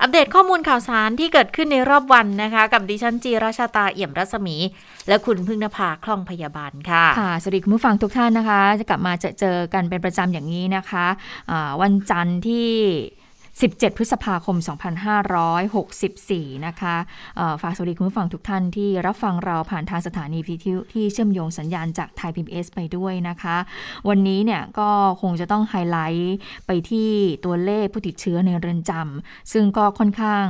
อัปเดตข้อมูลข่าวสารที่เกิดขึ้นในรอบวันนะคะ กับดิฉันจีราชาตาเอี่ยมรัศมี และคุณพึ่งนภาคล่องพยาบาลค่ะค่ะสวัสดีคุณผู้ฟังทุกท่านนะคะ จะกลับมาเจอเจอกันเป็นประจำอย่างนี้นะคะะวันจันทร์ที่ 17 พฤษภาคม 2564 นะคะฝากสวัสดีคุณผู้ฟังทุกท่านที่รับฟังเราผ่านทางสถานีพิทยุที่เชื่อมโยงสัญญาณจากไทย PBS ไปด้วยนะคะ วันนี้เนี่ยก็คงจะต้องไฮไลท์ไปที่ตัวเลขผู้ติดเชื้อในเรือนจำซึ่งก็ค่อนข้าง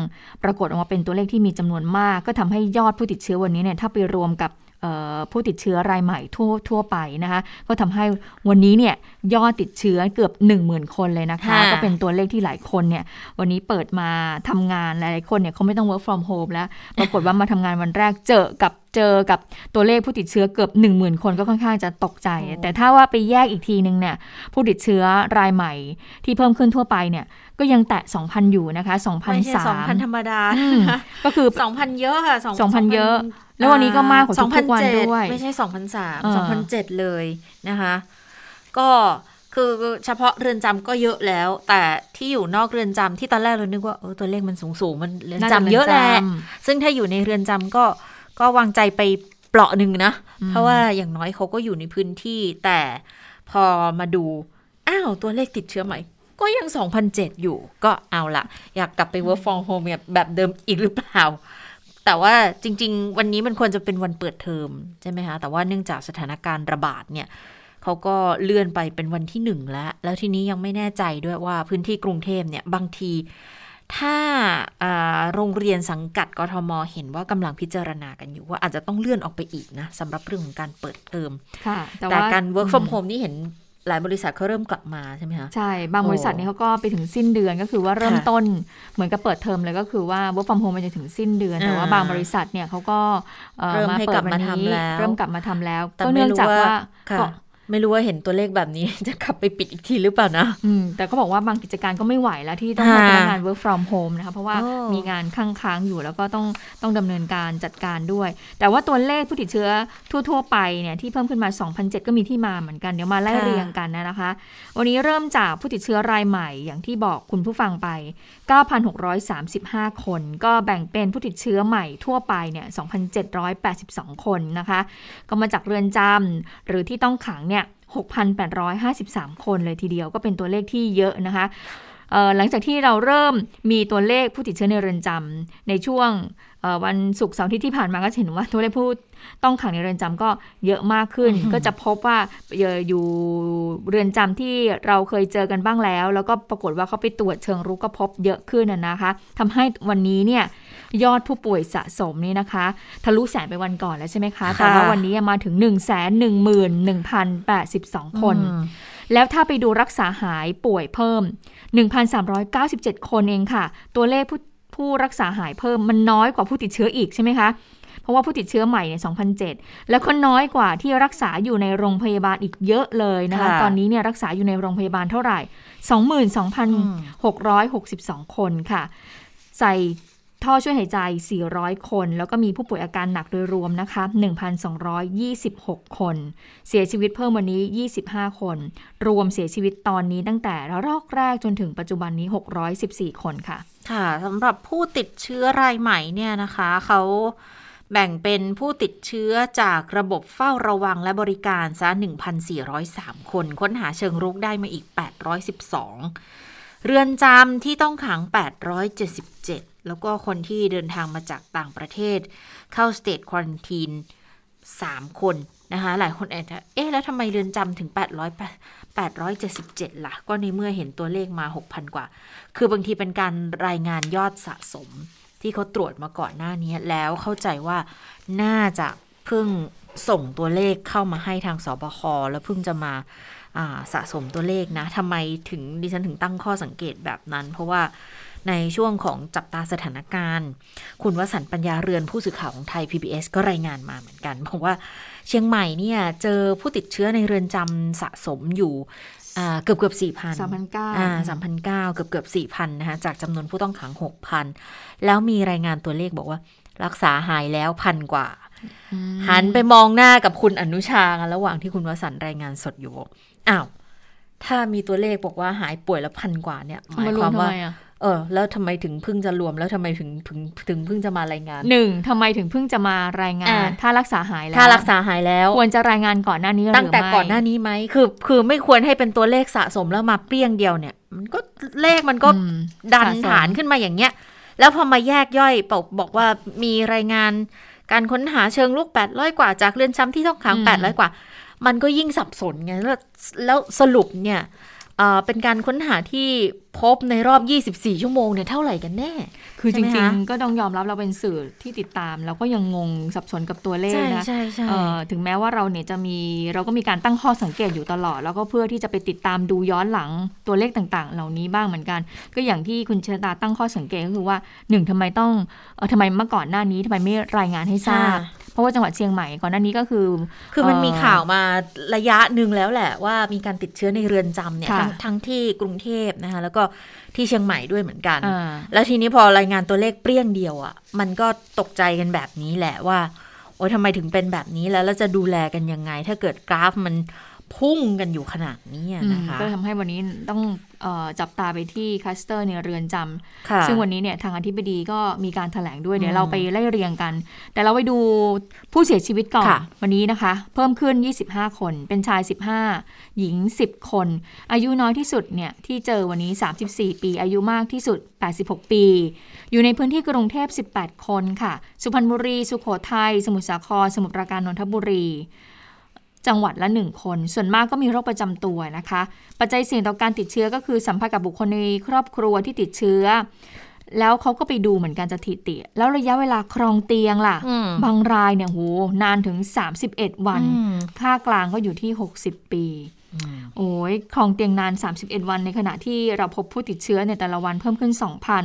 ปรากฏออกมาเป็นตัวเลขที่มีจำนวนมาก ก็ทำให้ยอดผู้ติดเชื้อวันนี้เนี่ยถ้าไปรวมกับ ผู้ติดเชื้อรายใหม่ทั่วทั่วไปนะคะก็ทำให้วันนี้เนี่ยยอดติดเชื้อเกือบ 1 0,000 คนเลยนะคะ ก็เป็นตัวเลขที่หลายคนเนี่ยวันนี้เปิดมาทำงานหลายคนเนี่ยเขาไม่ต้อง work from home แล้ว ปรากฏว่ามาทำงานวันแรกเจอกับเจอกับตัวเลขผู้ติดเชื้อเกือบ 1 0,000 คนก็ค่อนข้างจะตกใจ แต่ถ้าว่าไปแยกอีกทีนึงเนี่ยผู้ติดเชื้อรายใหม่ที่เพิ่มขึ้นทั่วไปเนี่ยก็ยังแตะ 2,000 อยู่นะคะ2,003ไม่ใช่2,000 ธรรมดา ก็คือ 2,000 เยอะค่ะ2,000 เยอะ แล้ววันนี้ก็มากกว่าทุกวันด้วยไม่ใช่สองพันสามสองพันเจ็ดเลยนะคะ ก็คือเฉพาะเรือนจำก็เยอะแล้ว แต่ที่อยู่นอกเรือนจำที่ตอนแรกเรานึกว่าเออตัวเลขมันสูงสูงมันเรือนจำเยอะแหละซึ่งถ้าอยู่ในเรือนจำก็ก็วางใจไปเปราะหนึ่งนะ เพราะว่าอย่างน้อยเขาก็อยู่ในพื้นที่ แต่พอมาดู อ้าว ตัวเลขติดเชื้อใหม่ ก็ยัง 2,007 อยู่ ก็เอาละอยากกลับไป work from home แบบเดิมอีกหรือเปล่า แต่ว่าจริง ๆ วันนี้มันควรจะเป็นวันเปิดเทอมใช่ไหมคะแต่ว่าเนื่องจากสถานการณ์ระบาดเนี่ยเขาก็เลื่อนไปเป็นวันที่หนึ่งแล้ว แล้วทีนี้ยังไม่แน่ใจด้วยว่าพื้นที่กรุงเทพเนี่ยบางที ถ้าโรงเรียนสังกัดกทมเห็นว่ากำลังพิจารณากันอยู่ว่าอาจจะต้องเลื่อนออกไปอีกนะสำหรับเรื่องของการเปิดเทอมแต่การ work from home นี่เห็น หลายบริษัทเขาเริ่มกลับมาใช่ไหมคะ ใช่ บางบริษัทนี่เขาก็ไปถึงสิ้นเดือนก็คือว่าเริ่มต้นเหมือนกับเปิดเทอมเลยก็คือว่า work from home มันจะถึงสิ้นเดือน แต่ว่าบางบริษัทเนี่ยเขาก็เริ่มให้กลับมาทำแล้วเริ่มกลับมาทำแล้ว ก็เนื่องจากว่า ไม่รู้ว่าเห็นตัวเลขแบบนี้จะกลับไปปิดอีกทีหรือเปล่านะอืมแต่เขาบอกว่าบางกิจการก็ไม่ไหวแล้วที่ต้องทำงาน work from home นะคะเพราะว่ามีงานค้างค้างอยู่แล้วก็ต้องต้องดำเนินการจัดการด้วย แต่ว่าตัวเลขผู้ติดเชื้อทั่ว ๆ ไปเนี่ยที่เพิ่มขึ้นมา 2,007 ก็มีที่มาเหมือนกันเดี๋ยวมาไล่เรียงกันนะคะ วันนี้เริ่มจากผู้ติดเชื้อรายใหม่อย่างที่บอกคุณผู้ฟังไป 9,635 คน ก็แบ่งเป็นผู้ติดเชื้อใหม่ทั่วไปเนี่ย 2,782 คนนะคะ ก็มาจากเรือนจำหรือที่ต้องขังเนี่ย 6,853 คนเลยทีเดียวก็เป็นตัวเลขที่เยอะนะคะหลังจากที่เราเริ่มมีตัวเลขผู้ติดเชื้อในเรือนจำในช่วง วันศุกร์เสาร์ที่ที่ผ่านมาก็เห็นว่าตัวเลขผู้ต้องขังในเรือนจำก็เยอะมากขึ้น ก็จะพบว่าอยู่เรือนจำที่เราเคยเจอกันบ้างแล้ว แล้วก็ปรากฏว่าเขาไปตรวจเชิงรุกก็พบเยอะขึ้นนะคะทำให้วันนี้เนี่ยยอดผู้ป่วยสะสมนี่นะคะ ทะลุแสนไปวันก่อนแล้วใช่ไหมคะ แต่ว่าวันนี้มาถึง 1 1 1 1 0 8 2 คน แล้วถ้าไปดูรักษาหายป่วยเพิ่ม 1,397 คนเองค่ะ ตัวเลขผู้ ผู้รักษาหายเพิ่มมันน้อยกว่าผู้ติดเชื้ออีกใช่ไหมคะ เพราะว่าผู้ติดเชื้อใหม่เนี่ย2007 แล้วก็น้อยกว่าที่รักษาอยู่ในโรงพยาบาลอีกเยอะเลยนะคะ ตอนนี้เนี่ยรักษาอยู่ในโรงพยาบาลเท่าไหร่ 22,662 คนค่ะ ใส่ ท่อช่วยหายใจ 400 คน แล้วก็มีผู้ป่วยอาการหนักโดยรวมนะคะ 1,226 คน เสียชีวิตเพิ่มวันนี้ 25 คน รวมเสียชีวิตตอนนี้ตั้งแต่ระลอกแรกจนถึงปัจจุบันนี้ 614 คนค่ะ ค่ะสำหรับผู้ติดเชื้อรายใหม่เนี่ยนะคะ เขาแบ่งเป็นผู้ติดเชื้อจากระบบเฝ้าระวังและบริการซะ 1,403 คน ค้นหาเชิงรุกได้มาอีก 812 เรือนจำที่ต้องขัง 877 แล้วก็คนที่เดินทางมาจากต่างประเทศ เข้าสเตทควอนตีน3 คนนะคะหลายคนอาจจะเอ๊ะ แล้วทำไมเรือนจำถึง 800 877ล่ะ ก็ในเมื่อเห็นตัวเลขมา 6,000 กว่า คือบางทีเป็นการรายงานยอดสะสม ที่เขาตรวจมาก่อนหน้านี้ แล้วเข้าใจว่าน่าจะเพิ่งส่งตัวเลขเข้ามาให้ทางสบคแล้วเพิ่งจะมาสะสมตัวเลขนะทำไมถึงดิฉันถึงตั้งข้อสังเกตแบบนั้น เพราะว่า ในช่วงของจับตาสถานการณ์ คุณวสันต์ปัญญาเรือนผู้สื่อข่าวของไทย PBS ก็รายงานมาเหมือนกันบอกว่าเชียงใหม่เนี่ยเจอผู้ติดเชื้อในเรือนจำสะสมอยู่เกือบเกือบสี่พันสามพันเก้าสามพันเก้าเกือบเกือบสี่พันนะคะจากจำนวนผู้ต้องขังหกพันแล้วมีรายงานตัวเลขบอกว่า รักษาหายแล้วพันกว่า หันไปมองหน้ากับคุณอนุชาระหว่างที่คุณวสันรายงานสดอยู่อ้าวถ้ามีตัวเลขบอกว่าหายป่วยแล้วพันกว่าเนี่ยหมายความว่า เออ แล้วทำไมถึงเพิ่งจะรวม แล้วทำไมถึงถึงถึงเพิ่งจะมารายงานหนึ่งทำไมถึงเพิ่งจะมารายงาน ถ้ารักษาหายแล้ว ถ้ารักษาหายแล้ว ควรจะรายงานก่อนหน้านี้หรือไม่ตั้งแต่ก่อนหน้านี้ไหมคือ คือไม่ควรให้เป็นตัวเลขสะสมแล้วมาเปรี้ยงเดียวเนี่ย มันก็เลขมันก็ดันฐานขึ้นมาอย่างเงี้ย แล้วพอมาแยกย่อยบอกบอกว่ามีรายงานการค้นหาเชิงลุกแปดร้อยกว่าจากเรือนจำที่ต้องขังแปดร้อยกว่า มันก็ยิ่งสับสนไงแล้วแล้วสรุปเนี่ย เป็นการค้นหาที่พบในรอบ 24 ชั่วโมงเนี่ยเท่าไหร่กันแน่ คือจริง ๆ ก็ต้องยอมรับเราเป็นสื่อที่ติดตาม เราก็ยังงงสับสนกับตัวเลขนะถึงแม้ว่าเราเนี่ยจะมีเราก็มีการตั้งข้อสังเกตอยู่ตลอด แล้วก็เพื่อที่จะไปติดตามดูย้อนหลังตัวเลขต่างๆ เหล่านี้บ้างเหมือนกัน ก็อย่างที่คุณเชตาตั้งข้อสังเกตก็คือว่าหนึ่งทำไมต้องเออทำไมเมื่อก่อนหน้านี้ทำไมไม่รายงานให้ทราบ เพราะว่าจังหวัดเชียงใหม่ก่อนหน้านี้ก็คือ คือมันมีข่าวมาระยะหนึ่งแล้วแหละว่ามีการติดเชื้อในเรือนจำเนี่ยทั้งที่กรุงเทพนะคะแล้วก็ที่เชียงใหม่ด้วยเหมือนกัน แล้วทีนี้พอรายงานตัวเลขเปรี้ยงเดียวอะ่ะ มันก็ตกใจกันแบบนี้แหละว่า โอ้ยทำไมถึงเป็นแบบนี้แล้วเราจะดูแลกันยังไง ถ้าเกิดกราฟมัน พุ่งกันอยู่ขนาดนี้นะคะก็ทำให้วันนี้ต้องออจับตาไปที่คัสเตอร์ในเรือนจำซึ่งวันนี้เนี่ยทางอธิบดีก็มีการถแถลงด้วยเดี๋ยวเราไปไล่เรียงกัน แต่เราไปดูผู้เสียชีวิตก่อน วันนี้นะคะ เพิ่มขึ้น 25 คน เป็นชาย 15 หญิง 10 คน อายุน้อยที่สุดเนี่ยที่เจอวันนี้ 34 ปี อายุมากที่สุด 86 ปี อยู่ในพื้นที่กรุงเทพ 18 คนค่ะ สุพรรณบุรี สุโขทัยสมุทรสาครสมุทรปราการนนทบุรี จังหวัดละหนึ่งคน ส่วนมากก็มีโรคประจำตัวนะคะ ปัจจัยเสี่ยงต่อการติดเชื้อก็คือสัมผัสกับบุคคลในครอบครัวที่ติดเชื้อ แล้วเขาก็ไปดูเหมือนกันจะถิติ แล้วระยะเวลาครองเตียงล่ะ บางรายเนี่ยโหนานถึง 31 วัน ค่ากลางก็อยู่ที่ 60 ปีโอ้ยครองเตียงนาน 31 วันในขณะที่เราพบผู้ติดเชื้อในแต่ละวันเพิ่มขึ้น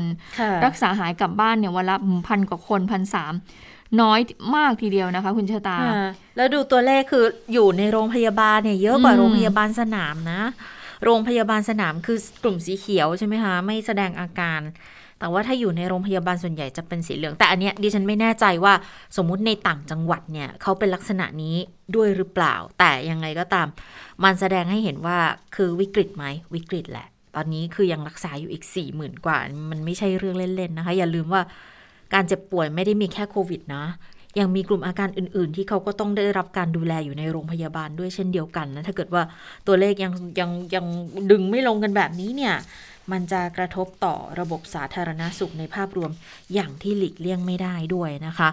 2,000 รักษาหายกลับบ้านเนี่ยวันละพันกว่าคนพันสาม น้อยมากทีเดียวนะคะ คุณชะตา แล้วดูตัวเลขคืออยู่ในโรงพยาบาลเนี่ยเยอะกว่าโรงพยาบาลสนามนะ โรงพยาบาลสนามคือกลุ่มสีเขียวใช่ไหมคะ ไม่แสดงอาการ แต่ว่าถ้าอยู่ในโรงพยาบาลส่วนใหญ่จะเป็นสีเหลือง แต่อันเนี้ยดิฉันไม่แน่ใจว่าสมมุติในต่างจังหวัดเนี่ยเขาเป็นลักษณะนี้ด้วยหรือเปล่า แต่ยังไงก็ตาม มันแสดงให้เห็นว่าคือวิกฤตไหมวิกฤตแหละ ตอนนี้คือยังรักษาอยู่อีกสี่หมื่นกว่า มันไม่ใช่เรื่องเล่นๆนะคะ อย่าลืมว่า การเจ็บป่วยไม่ได้มีแค่โควิดนะ ยังมีกลุ่มอาการอื่น ๆ ที่เขาก็ต้องได้รับการดูแลอยู่ในโรงพยาบาลด้วยเช่นเดียวกันนะ ถ้าเกิดว่าตัวเลขยังยังยังดึงไม่ลงกันแบบนี้เนี่ย มันจะกระทบต่อระบบสาธารณาสุขในภาพรวมอย่างที่หลีกเลี่ยงไม่ได้ด้วยนะคะ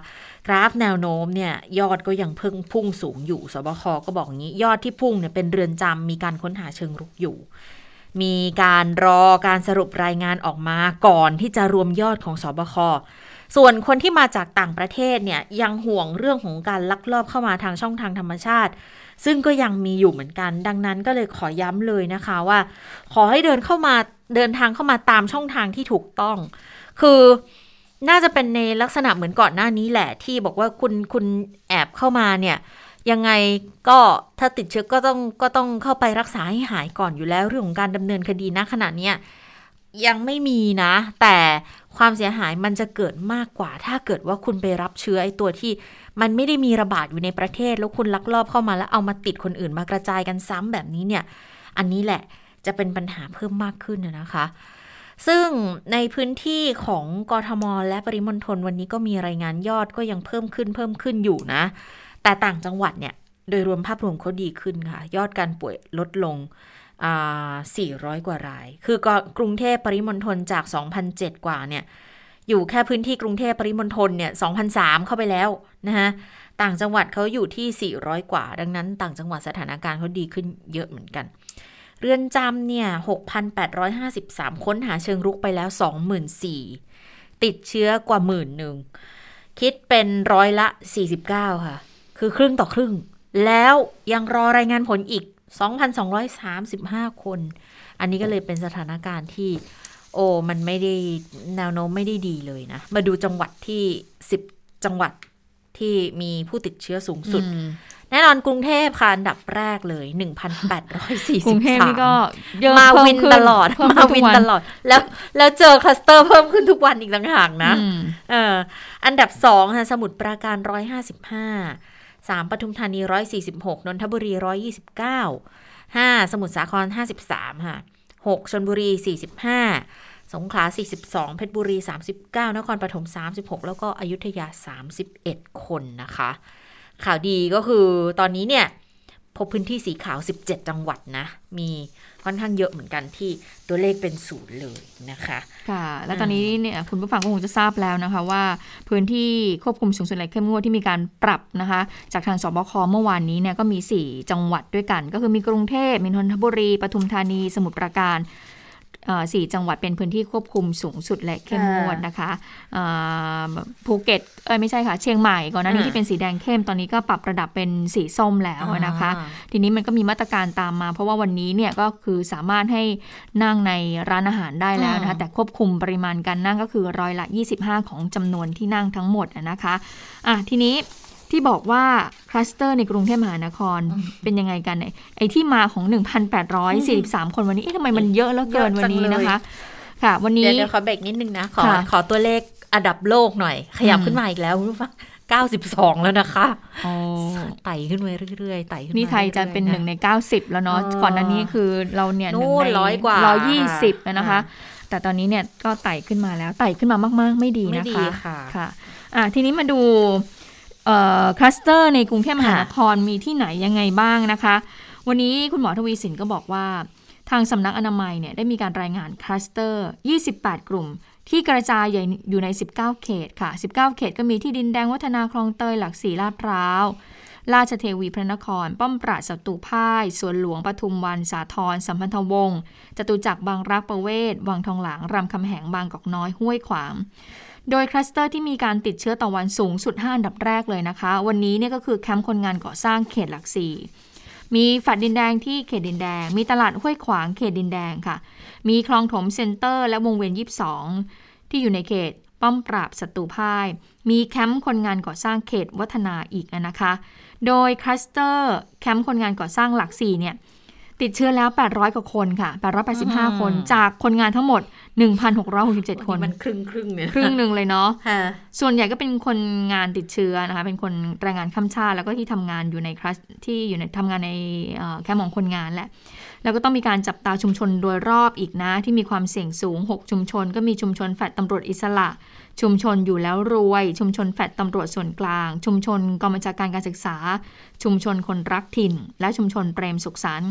กราฟแนวโน้มเนี่ยยอดก็ยังเพิ่งพุ่งสูงอยู่ สบคก็บอกงี้ ยอดที่พุ่งเนี่ยเป็นเรือนจำมีการค้นหาเชิงรุกอยู่ มีการรอการสรุปรายงานออกมาก่อนที่จะรวมยอดของสบคส่วนคนที่มาจากต่างประเทศเนี่ยยังห่วงเรื่องของการลักลอบเข้ามาทางช่องทางธรรมชาติ ซึ่งก็ยังมีอยู่เหมือนกัน ดังนั้นก็เลยขอย้ำเลยนะคะว่า ขอให้เดินเข้ามาเดินทางเข้ามาตามช่องทางที่ถูกต้อง คือน่าจะเป็นในลักษณะเหมือนก่อนหน้านี้แหละที่บอกว่าคุณคุณแอบเข้ามาเนี่ย ยังไงก็ถ้าติดเชื้อก็ต้องก็ต้องเข้าไปรักษาให้หายก่อนอยู่แล้วเรื่องของการดำเนินคดีณขณะเนี้ยยังไม่มีนะ แต่ความเสียหายมันจะเกิดมากกว่า ถ้าเกิดว่าคุณไปรับเชื้อไอ้ตัวที่ มันไม่ได้มีระบาดอยู่ในประเทศ แล้วคุณลักลอบเข้ามาแล้วเอามาติดคนอื่นมากระจายกันซ้ำแบบนี้เนี่ย อันนี้แหละจะเป็นปัญหาเพิ่มมากขึ้นนะคะ ซึ่งในพื้นที่ของกรทมและปริมณฑลวันนี้ก็มีรายงานยอดก็ยังเพิ่มขึ้นเพิ่มขึ้นอยู่นะ แต่ต่างจังหวัดเนี่ย โดยรวมภาพรวมเขาดีขึ้นค่ะ ยอดการป่วยลดลง 400 กว่าราย คือก,กรุงเทพปริมณฑลจาก 2,007 กว่าเนี่ย อยู่แค่พื้นที่กรุงเทพปริมณฑลเนี่ย2,003 เข้าไปแล้วนะคะต่างจังหวัดเขาอยู่ที่ 400 กว่า ดังนั้น ต่างจังหวัดสถานการณ์เขาดีขึ้นเยอะเหมือนกันเรือนจำเนี่ย 6,853 ค้นหาเชิงรุกไปแล้ว 24,000ติดเชื้อกว่าหมื่นหนึ่ง คิดเป็นร้อยละ 49 ค่ะ คือครึ่งต่อครึ่ง แล้วยังรอรายงานผลอีก 2,235 คน อันนี้ก็เลยเป็นสถานการณ์ที่ โอ้มันไม่ได้แนวโน้มไม่ได้ดีเลยนะ มาดูจังหวัดที่สิบจังหวัดที่มีผู้ติดเชื้อสูงสุดแน่นอนกรุงเทพค่ะอันดับแรกเลย 1,843กรุงเทพนี่ก็เยอะมาเพิ่วินขึ้ตลอดเพิ่มาขึ้วินทุกตลอด แล้วแล้วเจอคลัสเตอร์เพิ่มขึ้นทุกวันอีกต่างหากนะอืมเอออันดับสองค่ะสมุทรปราการ 155 3ปทุมธานี 146 นนทบุรี 129 5 สมุทรสาคร 53 ค่ะ 6ชนบุรี 45 สงขลา 42 เพชรบุรี 39 นครปฐม 36 แล้วก็อยุธยา 31 คนนะคะ ข่าวดีก็คือตอนนี้เนี่ย พบพื้นที่สีขาว 17 จังหวัดนะ มี ค่อนข้างเยอะเหมือนกันที่ตัวเลขเป็นศูนย์เลยนะคะค่ะและตอนนี้เนี่ยคุณผู้ฟังก็คงจะทราบแล้วนะคะ ว่าพื้นที่ควบคุมสูงสุดและเข้มงวดที่มีการปรับนะคะ จากทางสบคเมื่อวานนี้เนี่ยก็มี 4 จังหวัดด้วยกัน ก็คือมีกรุงเทพมีนนทบุรีปทุมธานีสมุทรปราการเอ่อ สี่จังหวัดเป็นพื้นที่ควบคุมสูงสุดและเข้มงวดนะคะเอ่อภูเก็ตเอ้ยไม่ใช่ค่ะ เชียงใหม่ก่อนหน้านี้อ่าที่เป็นสีแดงเข้มตอนนี้ก็ปรับระดับเป็นสีส้มแล้วนะคะอ่าทีนี้มันก็มีมาตรการตามมา เพราะว่าวันนี้เนี่ยก็คือสามารถให้นั่งในร้านอาหารได้แล้วนะคะอืมแต่ควบคุมปริมาณการนั่งก็คือร้อยละ 25 ของจำนวนที่นั่งทั้งหมดอะนะคะอะทีนี้ ที่บอกว่าคลัสเตอร์ในกรุงเทพมหานครเป็นยังไงกันเนี่ยไอ้ที่มาของ 1,843 คนวันนี้เอ๊ะทำไมมันเยอะแล้วเกินเยอะวัจันงนี้เลยนะคะ ค่ะ วันนี้เดี๋ยวเดี๋ยวขอเบรกนิดนึงนะ ขอค่ะขอตัวเลขอันดับโลกหน่อย ขยับอืมขึ้นมาอีกแล้วคุณผู้ฟัง92 แล้วนะคะโอ้ไต่ขึ้นไปเรื่อยๆไต่ขึ้นมานี่ไทยจะเป็นหนึ่งใน 90 แล้วเนาะเออก่อนหน้านี้คือเราเนี่ยนู่นหงในร้อยกว่าร้อยยี่สิบนะคะค่ะแต่ตอนนี้เนี่ยก็ไต่ขึ้นมาแล้วไต่ขึ้นมามาก ๆ ไม่ดีไม่นะดีคะค่ะค่ะ อะทีนี้มาดูเอ่อ คลัสเตอร์ในกรุงเทพมหานครมีที่ไหนยังไงบ้างนะคะ วันนี้คุณหมอทวีศิลป์ก็บอกว่า ทางสำนักอนามัยเนี่ยได้มีการรายงานคลัสเตอร์ 28 กลุ่ม ที่กระจายอยู่ใน 19 เขตค่ะ 19 เขตก็มีที่ดินแดงวัฒนาคลองเตยหลักสี่ลาดพร้าว ราชเทวีพระนคร ป้อมปราบศัตรูพ่ายสวนหลวงปทุมวัน สาทรสัมพันธวงศ์จตุจักรบางรักประเวศวังทองหลางรามคำแหงบางกอกน้อยห้วยขวาง โดยคลัสเตอร์ที่มีการติดเชื้อต่อวันสูงสุด 5 อันดับแรกเลยนะคะ วันนี้เนี่ยก็คือแคมป์คนงานก่อสร้างเขตหลักสี่มีแฟลตดินแดงที่เขตดินแดง มีตลาดห้วยขวางเขตดินแดงค่ะ มีคลองถมเซ็นเตอร์และวงเวียน 22 ที่อยู่ในเขตป้อมปราบศัตรูพ่าย มีแคมป์คนงานก่อสร้างเขตวัฒนาอีกนะคะ โดยคลัสเตอร์แคมป์คนงานก่อสร้างหลักสี่เนี่ย ติดเชื้อแล้ว 800 กว่าคนค่ะ 885 คน จากคนงานทั้งหมด 1,667 คน มันครึ่งครึ่งๆเนี่ย ครึ่งหนึ่งเลยเนาะค่ะส่วนใหญ่ก็เป็นคนงานติดเชื้อนะคะ เป็นคนแรงงานข้ามชาติ แล้วก็ที่ทำงานอยู่ในคลัสที่อยู่ในทำงานในเอ่อแคมป์ของคนงานแหละ แล้วก็ต้องมีการจับตาชุมชนโดยรอบอีกนะ ที่มีความเสี่ยงสูง 6 ชุมชน ก็มีชุมชนแฟลตตำรวจอิสระ ชุมชนอยู่แล้วรวย ชุมชนแฟดตำรวจส่วนกลาง ชุมชนกองบัญชาการการศึกษา ชุมชนคนรักถิ่น และชุมชนเปรมสุขสันต์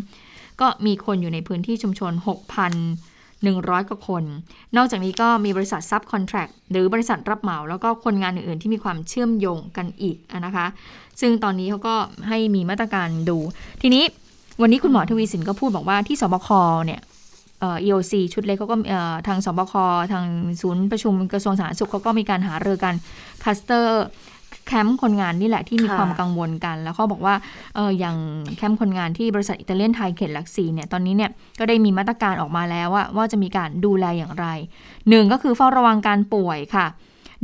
ก็มีคนอยู่ในพื้นที่ชุมชน 6,100 กว่าคน นอกจากนี้ก็มีบริษัทซับคอนแทรคหรือบริษัทรับเหมา แล้วก็คนงานอื่นๆ ที่มีความเชื่อมโยงกันอีกนะคะ ซึ่งตอนนี้เขาก็ให้มีมาตรการดู ทีนี้วันนี้คุณหมอทวีสินก็พูดบอกว่าที่สบคเนี่ยเอ่อ EOC ชุดเล็กเขาก็ทางศบคทางศูนย์ประชุมกระทรวงสาธารณสุขเขาก็มีการหารือกันคลัสเตอร์ แคมป์คนงานนี่แหละที่มีค่ะความกังวลกัน แล้วเขาบอกว่าเอออย่างแคมป์คนงานที่บริษัทอิตาเลียนไทยเขตหลักสี่เนี่ยตอนนี้เนี่ยก็ได้มีมาตรการออกมาแล้วว่าว่าจะมีการดูแลอย่างไรหนึ่งก็คือเฝ้าระวังการป่วยค่ะ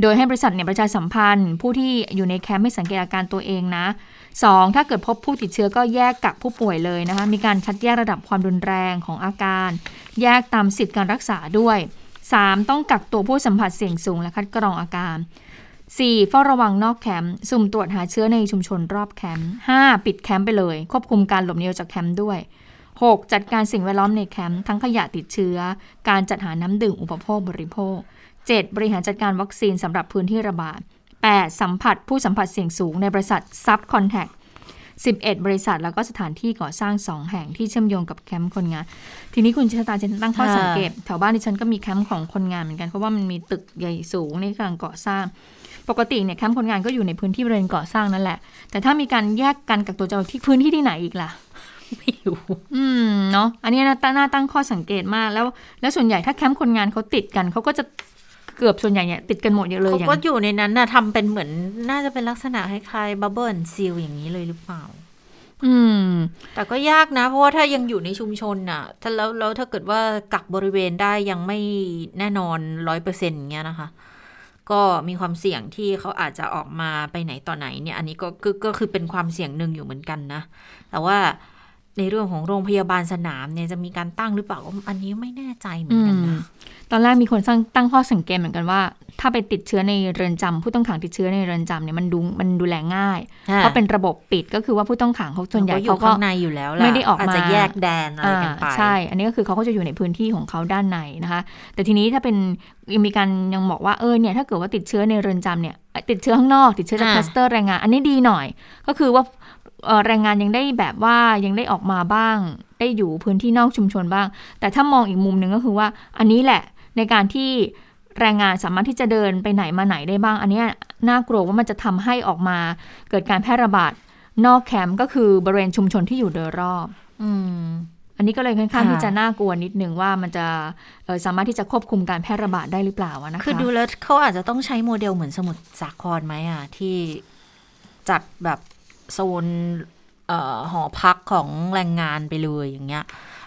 โดยให้บริษัทเนี่ยประชาสัมพันธ์ ผู้ที่อยู่ในแคมป์ให้สังเกตอาการตัวเองนะ 2. ถ้าเกิดพบผู้ติดเชื้อก็แยกกักผู้ป่วยเลยนะคะมีการคัดแยกระดับความรุนแรงของอาการ แยกตามสิทธิการรักษาด้วย 3. ต้องกักตัวผู้สัมผัสเสี่ยงสูงและคัดกรองอาการ 4. เฝ้าระวังนอกแคมป์สุ่มตรวจหาเชื้อในชุมชนรอบแคมป์ 5. ปิดแคมป์ไปเลย ควบคุมการหลบหนีออกจากแคมป์ด้วย 6. จัดการสิ่งแวดล้อมในแคมป์ทั้งขยะติดเชื้อ การจัดหาน้ำดื่มอุปโภคบริโภค 7. บริหารจัดการวัคซีนสำหรับพื้นที่ระบาด 8. สัมผัสผู้สัมผัสเสี่ยงสูงในบริษัท subcontract 11 บริษัทแล้วก็สถานที่ก่อสร้าง 2 แห่งที่เชื่อมโยงกับแคมป์คนงาน ทีนี้คุณชะตาจะตั้งข้อค่ะสังเกตแถวบ้านดิฉันก็มีแคมป์ของคนงานเหมือนกันเพราะว่ามันมีตึกใหญ่สูงในกำลังก่อสร้าง ปกติเนี่ยแคมป์คนงานก็อยู่ในพื้นที่บริเวณก่อสร้างนั่นแหละ แต่ถ้ามีการแยกกันกักตัวจะเอาที่พื้นที่ที่ไหนอีกล่ะไม่รู้อืมเนาะอันนี้น่าน่าตั้งข้อสังเกตมากแล้ว แล้วส่วนใหญ่ถ้าแคมป์คนงานเขาติดกันเขาก็จะเกือบส่วนใหญ่เนี่ยติดกันหมดเยอะเลยเขาอย่างก็อยู่ในนั้นน่ะทำเป็นเหมือนน่าจะเป็นลักษณะคล้ายๆ bubble seal อย่างนี้เลยหรือเปล่า อืม แต่ก็ยากนะ เพราะว่าถ้ายังอยู่ในชุมชนน่ะถ้าแล้วแล้วถ้าเกิดว่ากักบริเวณได้ยังไม่แน่นอนร้อยเปอร์เซ็นต์เงี้ยนะคะ ก็มีความเสี่ยงที่เขาอาจจะออกมาไปไหนต่อไหนเนี่ย อันนี้ก็ก็ก็คือเป็นความเสี่ยงหนึ่งอยู่เหมือนกันนะ แต่ว่าในเรื่องของโรงพยาบาลสนามเนี่ยจะมีการตั้งหรือเปล่า อันนี้ไม่แน่ใจเหมือนกันนะ ตอนแรกมีคนสร้างตั้งข้อสังเกตเหมือนกันว่า ถ้าไปติดเชื้อในเรือนจำผู้ต้องขังติดเชื้อในเรือนจำเนี่ยมันดูมันดูแลง่าย เพราะเป็นระบบปิดก็คือว่าผู้ต้องขังเขาส่วนใหญ่อยู่เขาก็ข้างในอยู่แล้วแหละไม่ได้ออกมาอาจจะแยกแดนอะไรกันไปอ่าใช่ อันนี้ก็คือเขาก็จะอยู่ในพื้นที่ของเขาด้านในนะคะ แต่ทีนี้ถ้าเป็นยังมีการยังบอกว่าเออเนี่ยถ้าเกิดว่าติดเชื้อในเรือนจำเนี่ยติดเชื้อข้างนอก ติดเชื้อจากอ่าคลัสเตอร์แรงงาน อันนี้ดีหน่อย ก็คือว่าเอ่อแรงงานยังได้แบบว่ายังได้ออกมาบ้าง ได้อยู่พื้นที่นอกชุมชนบ้าง แต่ถ้ามองอีกมุมหนึ่งก็คือว่า อันนี้แหละ ในการที่แรงงานสามารถที่จะเดินไปไหนมาไหนได้บ้าง อันเนี้ยน่ากลัวว่ามันจะทำให้ออกมาเกิดการแพร่ระบาดนอกแคมป์ก็คือบริเวณชุมชนที่อยู่โดยรอบ อืมอันนี้ก็เลยค่อนข้างค่ะที่จะน่ากลัวนิดนึงว่ามันจะเอ่อสามารถที่จะควบคุมการแพร่ระบาดได้หรือเปล่าอะนะคะคือดูแล้วเขาอาจจะต้องใช้โมเดลเหมือนสมุทรสาครไหมอะ ที่จัดแบบโซนเอ่อหอพักของแรงงานไปเลยอย่างเงี้ย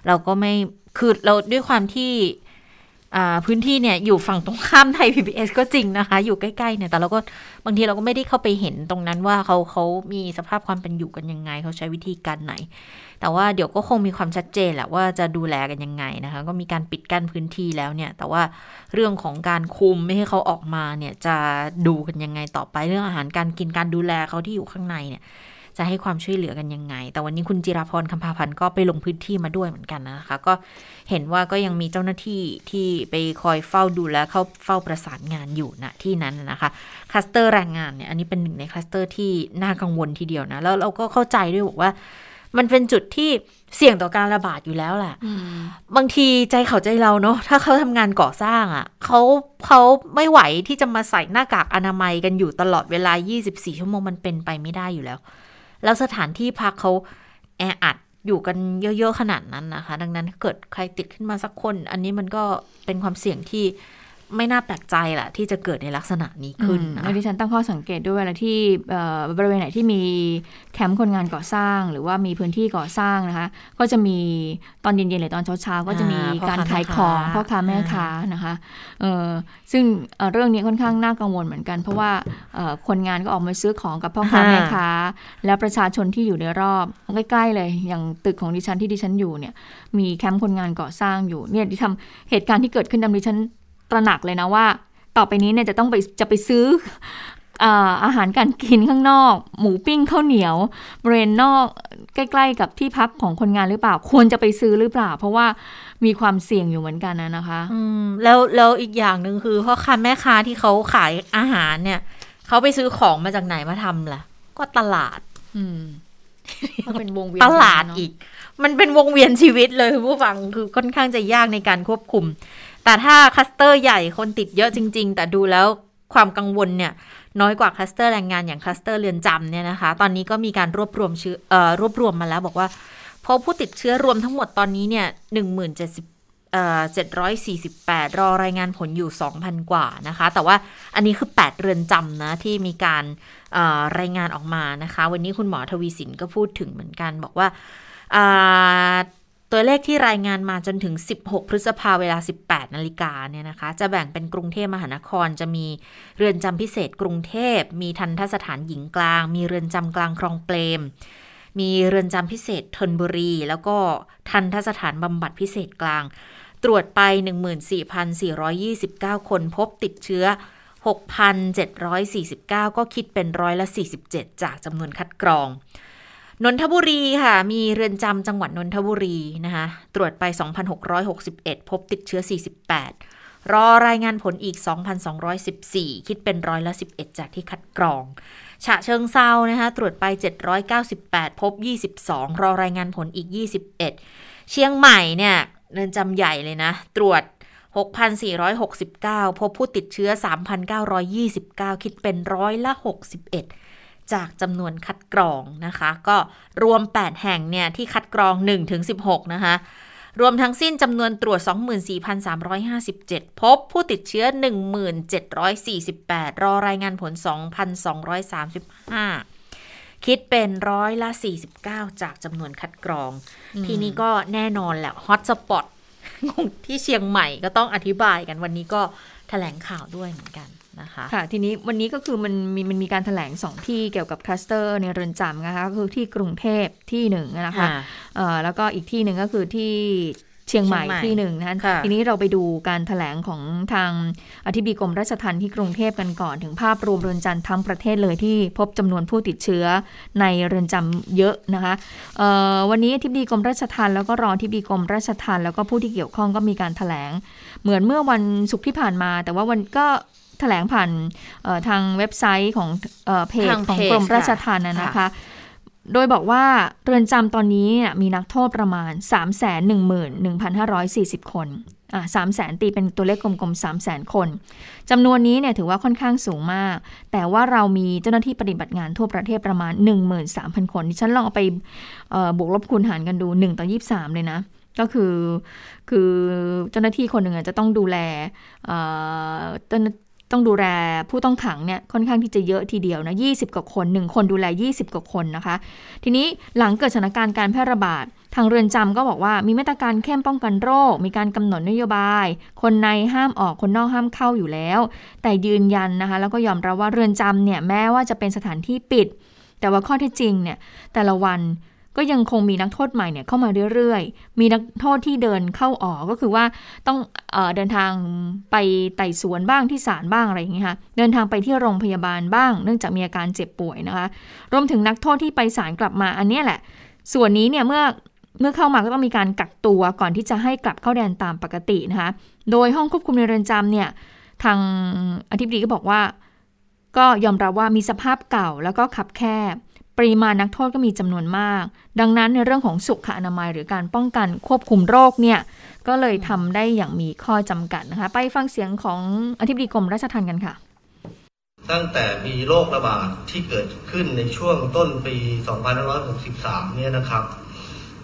เราก็ไม่คือเราด้วยความที่อ่า พื้นที่เนี่ยอยู่ฝั่งตรงข้ามไทย PBS ก็จริงนะคะ อยู่ใกล้ๆเนี่ยแต่เราก็บางทีเราก็ไม่ได้เข้าไปเห็นตรงนั้นว่าเขาเขามีสภาพความเป็นอยู่กันยังไง เขาใช้วิธีการไหน แต่ว่าเดี๋ยวก็คงมีความชัดเจนแหละว่าจะดูแลกันยังไงนะคะ ก็มีการปิดกั้นพื้นที่แล้วเนี่ย แต่ว่าเรื่องของการคุมไม่ให้เขาออกมาเนี่ยจะดูกันยังไงต่อไปเรื่องอาหารการกินการดูแลเขาที่อยู่ข้างในเนี่ย จะให้ความช่วยเหลือกันยังไง แต่วันนี้คุณจิราพรคำพาพันธ์ก็ไปลงพื้นที่มาด้วยเหมือนกันนะคะ ก็เห็นว่าก็ยังมีเจ้าหน้าที่ที่ไปคอยเฝ้าดูแลเข้าเฝ้าประสานงานอยู่ณที่นั้นนะคะคลัสเตอร์แรงงานเนี่ยอันนี้เป็นหนึ่งในคลัสเตอร์ที่น่ากังวลทีเดียวนะแล้วเราก็เข้าใจด้วยบอกว่า มันเป็นจุดที่เสี่ยงต่อการระบาดอยู่แล้วแหละบางทีใจเขาใจเราเนาะถ้าเขาทำงานก่อสร้างอะ่ะเขาเขาไม่ไหวที่จะมาใส่หน้ากากอนามัยกันอยู่ตลอดเวลา 24 ชั่วโมงมันเป็นไปไม่ได้อยู่แล้ว แล้วสถานที่พักเขาแออัดอยู่กันเยอะ ๆ ขนาดนั้นนะคะ ดังนั้นเกิดใครติดขึ้นมาสักคน อันนี้มันก็เป็นความเสี่ยงที่ ไม่น่าแปลกใจแหละที่จะเกิดในลักษณะนี้ขึ้นอืมนะแล้วดิฉันตั้งข้อสังเกตด้วยเวลาที่เอ่อบริเวณไหนที่มีแคมป์คนงานก่อสร้าง หรือว่ามีพื้นที่ก่อสร้างนะคะ ก็จะมีตอนเย็นๆหรือตอนเช้าๆก็จะมีการขายของพ่อค้าแม่ค้านะคะเออซึ่งเอ่อเรื่องนี้ค่อนข้างน่ากังวลเหมือนกัน เพราะว่าเอ่อคนงานก็ออกมาซื้อของกับพ่อค้าแม่ค้า แล้วประชาชนที่อยู่ในรอบใกล้ๆเลย อย่างตึกของดิฉันที่ดิฉันอยู่เนี่ยมีแคมป์คนงานก่อสร้างอยู่เนี่ยดิทำเหตุการณ์ที่เกิดขึ้นดำดิฉัน ตระหนักเลยนะว่า ต่อไปนี้เนี่ยจะต้องไปจะไปซื้ออ่าอาหารการกินข้างนอก หมูปิ้งข้าวเหนียวบริเวณนอกใกล้ ๆ กับที่พักของคนงานหรือเปล่า ควรจะไปซื้อหรือเปล่า เพราะว่ามีความเสี่ยงอยู่เหมือนกันนะนะคะ อืมแล้วแล้วอีกอย่างหนึ่งคือพ่อค้าแม่ค้าที่เขาขายอาหารเนี่ยเขาไปซื้อของมาจากไหนมาทำล่ะ ก็ตลาด อืมก็เป็นวงเวียนตลาดเนะอีก มันเป็นวงเวียนชีวิตเลยคุณผู้ฟังคือค่อนข้างจะยากในการควบคุม แต่ถ้าคลัสเตอร์ใหญ่คนติดเยอะจริง ๆ แต่ดูแล้วความกังวลเนี่ยน้อยกว่าคลัสเตอร์แรงงานอย่างคลัสเตอร์เรือนจำเนี่ยนะคะ ตอนนี้ก็มีการรวบรวมชื่อเอ่อรวบรวมมาแล้วบอกว่าพบผู้ติดเชื้อรวมทั้งหมดตอนนี้เนี่ยหนึ่งหมื่นเจ็ดสิบเอ่อ748รอรอรายงานผลอยู่2,000กว่านะคะ แต่ว่าอันนี้คือ8เรือนจำนะที่มีการเอ่อรายงานออกมานะคะ วันนี้คุณหมอทวีสินก็พูดถึงเหมือนกันบอกว่าอ่า ตัวเลขที่รายงานมาจนถึง 16 พฤษภาเวลา 18 นาฬิกาเนี่ยนะคะ จะแบ่งเป็นกรุงเทพมหานคร จะมีเรือนจำพิเศษกรุงเทพ มีทันทสถานหญิงกลาง มีเรือนจำกลางคลองเปรม มีเรือนจำพิเศษธนบุรี แล้วก็ทันทสถานบำบัดพิเศษกลาง ตรวจไป 14,429 คนพบติดเชื้อ 6,749 ก็คิดเป็นร้อยละ 47 จากจำนวนคัดกรอง นนทบุรีค่ะ มีเรือนจำจังหวัดนนทบุรีนะคะ ตรวจไป 2,661 พบติดเชื้อ 48 รอรายงานผลอีก 2,214 คิดเป็นร้อยละ 11 จากที่คัดกรอง ฉะเชิงเซานะคะ ตรวจไป 798 พบ 22 รอรายงานผลอีก 21 เชียงใหม่เนี่ย เรือนจำใหญ่เลยนะ ตรวจ 6,469 พบผู้ติดเชื้อ 3,929 คิดเป็นร้อยละ 61 จากจำนวนคัดกรองนะคะ ก็รวม 8 แห่งเนี่ยที่คัดกรอง 1-16 นะคะรวมทั้งสิ้นจำนวนตรวจ 24,357 พบผู้ติดเชื้อ 1748 รอรายงานผล 2,235 คิดเป็นร้อยละ 49 จากจำนวนคัดกรอง ทีนี้ก็แน่นอนแหละฮอตสปอตที่เชียงใหม่ก็ต้องอธิบายกันวันนี้ก็แถลงข่าวด้วยเหมือนกัน นะคะค่ะทีนี้วันนี้ก็คือมันมีมันมีการถแถลงสองที่เกี่ยวกับคลัสเตอร์ในเรือนจำนะคะก็คือที่กรุงเทพที่หนึ่งนะคะแล้วก็อีกที่หนึ่งก็คือที่เชียงใหม่ที่หนึ่งนะะทีนี้เราไปดูการถแถลงของทางอธิบดีกรมราชทัณฑ์ที่กรุงเทพกันก่อน ถึงภาพรวมเรือนจำทั้งประเทศเลยที่พบจำนวนผู้ติดเชื้อในเรือนจำเยอะนะคะวันนี้อธิบดีกรมราชทัณฑ์แล้วก็รองอธิบดีกรมราชทัณฑ์แล้วก็ผู้ที่เกี่ยวข้องก็มีการถแถลง เหมือนเมื่อวันศุกร์ที่ผ่านมา แต่ว่าวันก็แถลงผ่านทางเว็บไซต์ของเพจของกรมราชทัณฑ์นะคะ โดยบอกว่าเรือนจำตอนนี้มีนักโทษประมาณ 3 1 1 5 4 0 คนสามแสนตีเป็นตัวเลขกลมๆ3 0 0แสนคนจำนวนนี้เนี่ยถือว่าค่อนข้างสูงมาก แต่ว่าเรามีเจ้าหน้าที่ปฏิบัติงานทั่วประเทศประมาณ 13,000 คนที่ฉันลองเอาไปบวกลบคูณหารกันดู 1 ต่อ 23 เลยนะ ก็คือคือเจ้าหน้าที่คนหนึ่งจะต้องดูแล ต้องดูแลผู้ต้องขังเนี่ยค่อนข้างที่จะเยอะทีเดียวนะ 20 กว่าคน 1 คนดูแล 20 กว่าคนนะคะ ทีนี้หลังเกิดสถานการณ์การแพร่ระบาด ทางเรือนจำก็บอกว่ามีมาตรการเข้มป้องกันโรค มีการกำหนดนโยบาย คนในห้ามออกคนนอกห้ามเข้าอยู่แล้ว แต่ยืนยันนะคะ แล้วก็ยอมรับว่าเรือนจำเนี่ยแม้ว่าจะเป็นสถานที่ปิด แต่ว่าข้อที่จริงเนี่ยแต่ละวัน ก็ยังคงมีนักโทษใหม่เนี่ยเข้ามาเรื่อยๆ มีนักโทษที่เดินเข้าออกก็คือว่าต้องเอเดินทางไปไต่สวนบ้างที่ศาลบ้างอะไรอย่างเงี้ยค่ะ เดินทางไปที่โรงพยาบาลบ้าง เนื่องจากมีอาการเจ็บป่วยนะคะ รวมถึงนักโทษที่ไปศาลกลับมาอันนี้แหละ ส่วนนี้เนี่ยเมื่อเมื่อเข้ามาก็ต้องมีการกักตัวก่อนที่จะให้กลับเข้าแดนตามปกตินะคะ โดยห้องควบคุมในเรือนจำเนี่ยทางอธิบดีก็บอกว่า ก็ยอมรับว่ามีสภาพเก่าแล้วก็ขับแคบ ริมาณนักโทษก็มีจำนวนมาก ดังนั้นในเรื่องของสุขอนามัยหรือการป้องกันควบคุมโรคเนี่ยก็เลยทำได้อย่างมีข้อจำกัดนะคะ ไปฟังเสียงของอธิบดีกรมราชทัณฑ์กันค่ะ ตั้งแต่มีโรคระบาดที่เกิดขึ้นในช่วงต้นปี 2563 เนี่ยนะครับ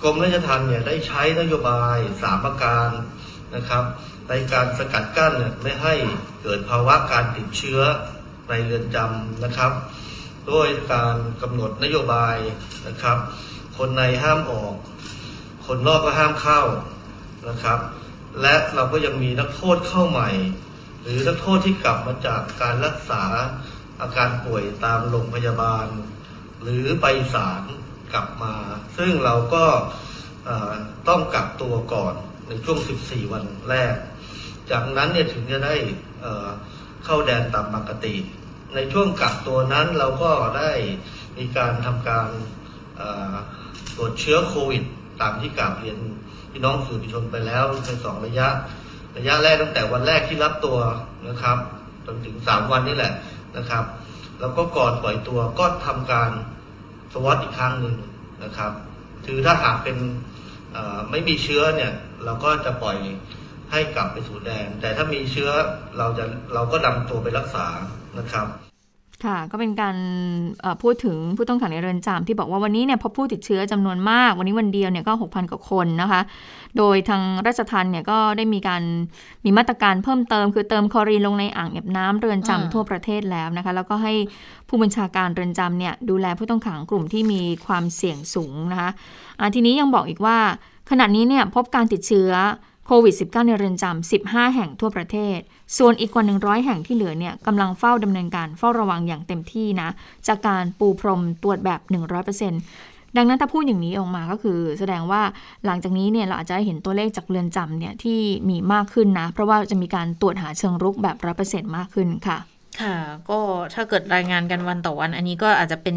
กรมราชทัณฑ์เนี่ยได้ใช้นโยบายสามประการนะครับ ในการสกัดกั้นไม่ให้เกิดภาวะการติดเชื้อในเรือนจำนะครับ ด้วยการกำหนดนโยบายนะครับ คนในห้ามออก คนนอกก็ห้ามเข้านะครับ และเราก็ยังมีนักโทษเข้าใหม่ หรือนักโทษที่กลับมาจากการรักษาอาการป่วยตามโรงพยาบาล หรือไปศาลกลับมา ซึ่งเราก็ต้องกักตัวก่อนในช่วง 14 วันแรก จากนั้นเนี่ยถึงจะได้เข้าแดนตามปกติ ในช่วงกักตัวนั้นเราก็ได้มีการทำการตรวจเชื้อโควิด ตามที่กล่าวเรียนพี่น้องสื่อมวลชนไปแล้วในสองระยะ ระยะแรกตั้งแต่วันแรกที่รับตัวนะครับจนถึงสามวันนี้แหละนะครับ แล้วก็ก่อนปล่อยตัวก็ทำการสวอตอีกครั้งหนึ่งนะครับคือถ้าหากเป็นไม่มีเชื้อเนี่ยเราก็จะปล่อยให้กลับไปสู่แดน แต่ถ้ามีเชื้อเราจะเราก็นำตัวไปรักษา นะครับค่ะก็เป็นการพูดถึงผู้ต้องขังในเรือนจำที่บอกว่าวันนี้เนี่ยพบผู้ติดเชื้อจำนวนมาก วันนี้วันเดียวเนี่ยก็ 6,000 กว่าคนนะคะ โดยทางราชทันเนี่ยก็ได้มีการมีมาตรการเพิ่มเติม คือเติมคอรีนลงในอ่างเก็บน้ำเรือนจำทั่วประเทศแล้วนะคะ แล้วก็ให้ผู้บัญชาการเรือนจำเนี่ยดูแลผู้ต้องขังกลุ่มที่มีความเสี่ยงสูงนะคะะทีนี้ยังบอกอีกว่า ขณะนี้เนี่ยพบการติดเชื้อโควิด -19 ในเรือนจำ15 แห่งทั่วประเทศ ส่วนอีกกว่า 100 แห่งที่เหลือเนี่ยกำลังเฝ้าดำเนินการเฝ้าระวังอย่างเต็มที่นะ จากการปูพรมตรวจแบบ 100%ดังนั้นถ้าพูดอย่างนี้ออกมาก็คือ แสดงว่าหลังจากนี้เนี่ยเราอาจจะเห็นตัวเลขจากเรือนจำเนี่ยที่มีมากขึ้นนะ เพราะว่าจะมีการตรวจหาเชิงรุกแบบร้อเปอร์เซ็นต์มากขึ้นค่ะ ค่ะ ก็ถ้าเกิดรายงานกันวันต่อวัน อันนี้ก็อาจจะเป็น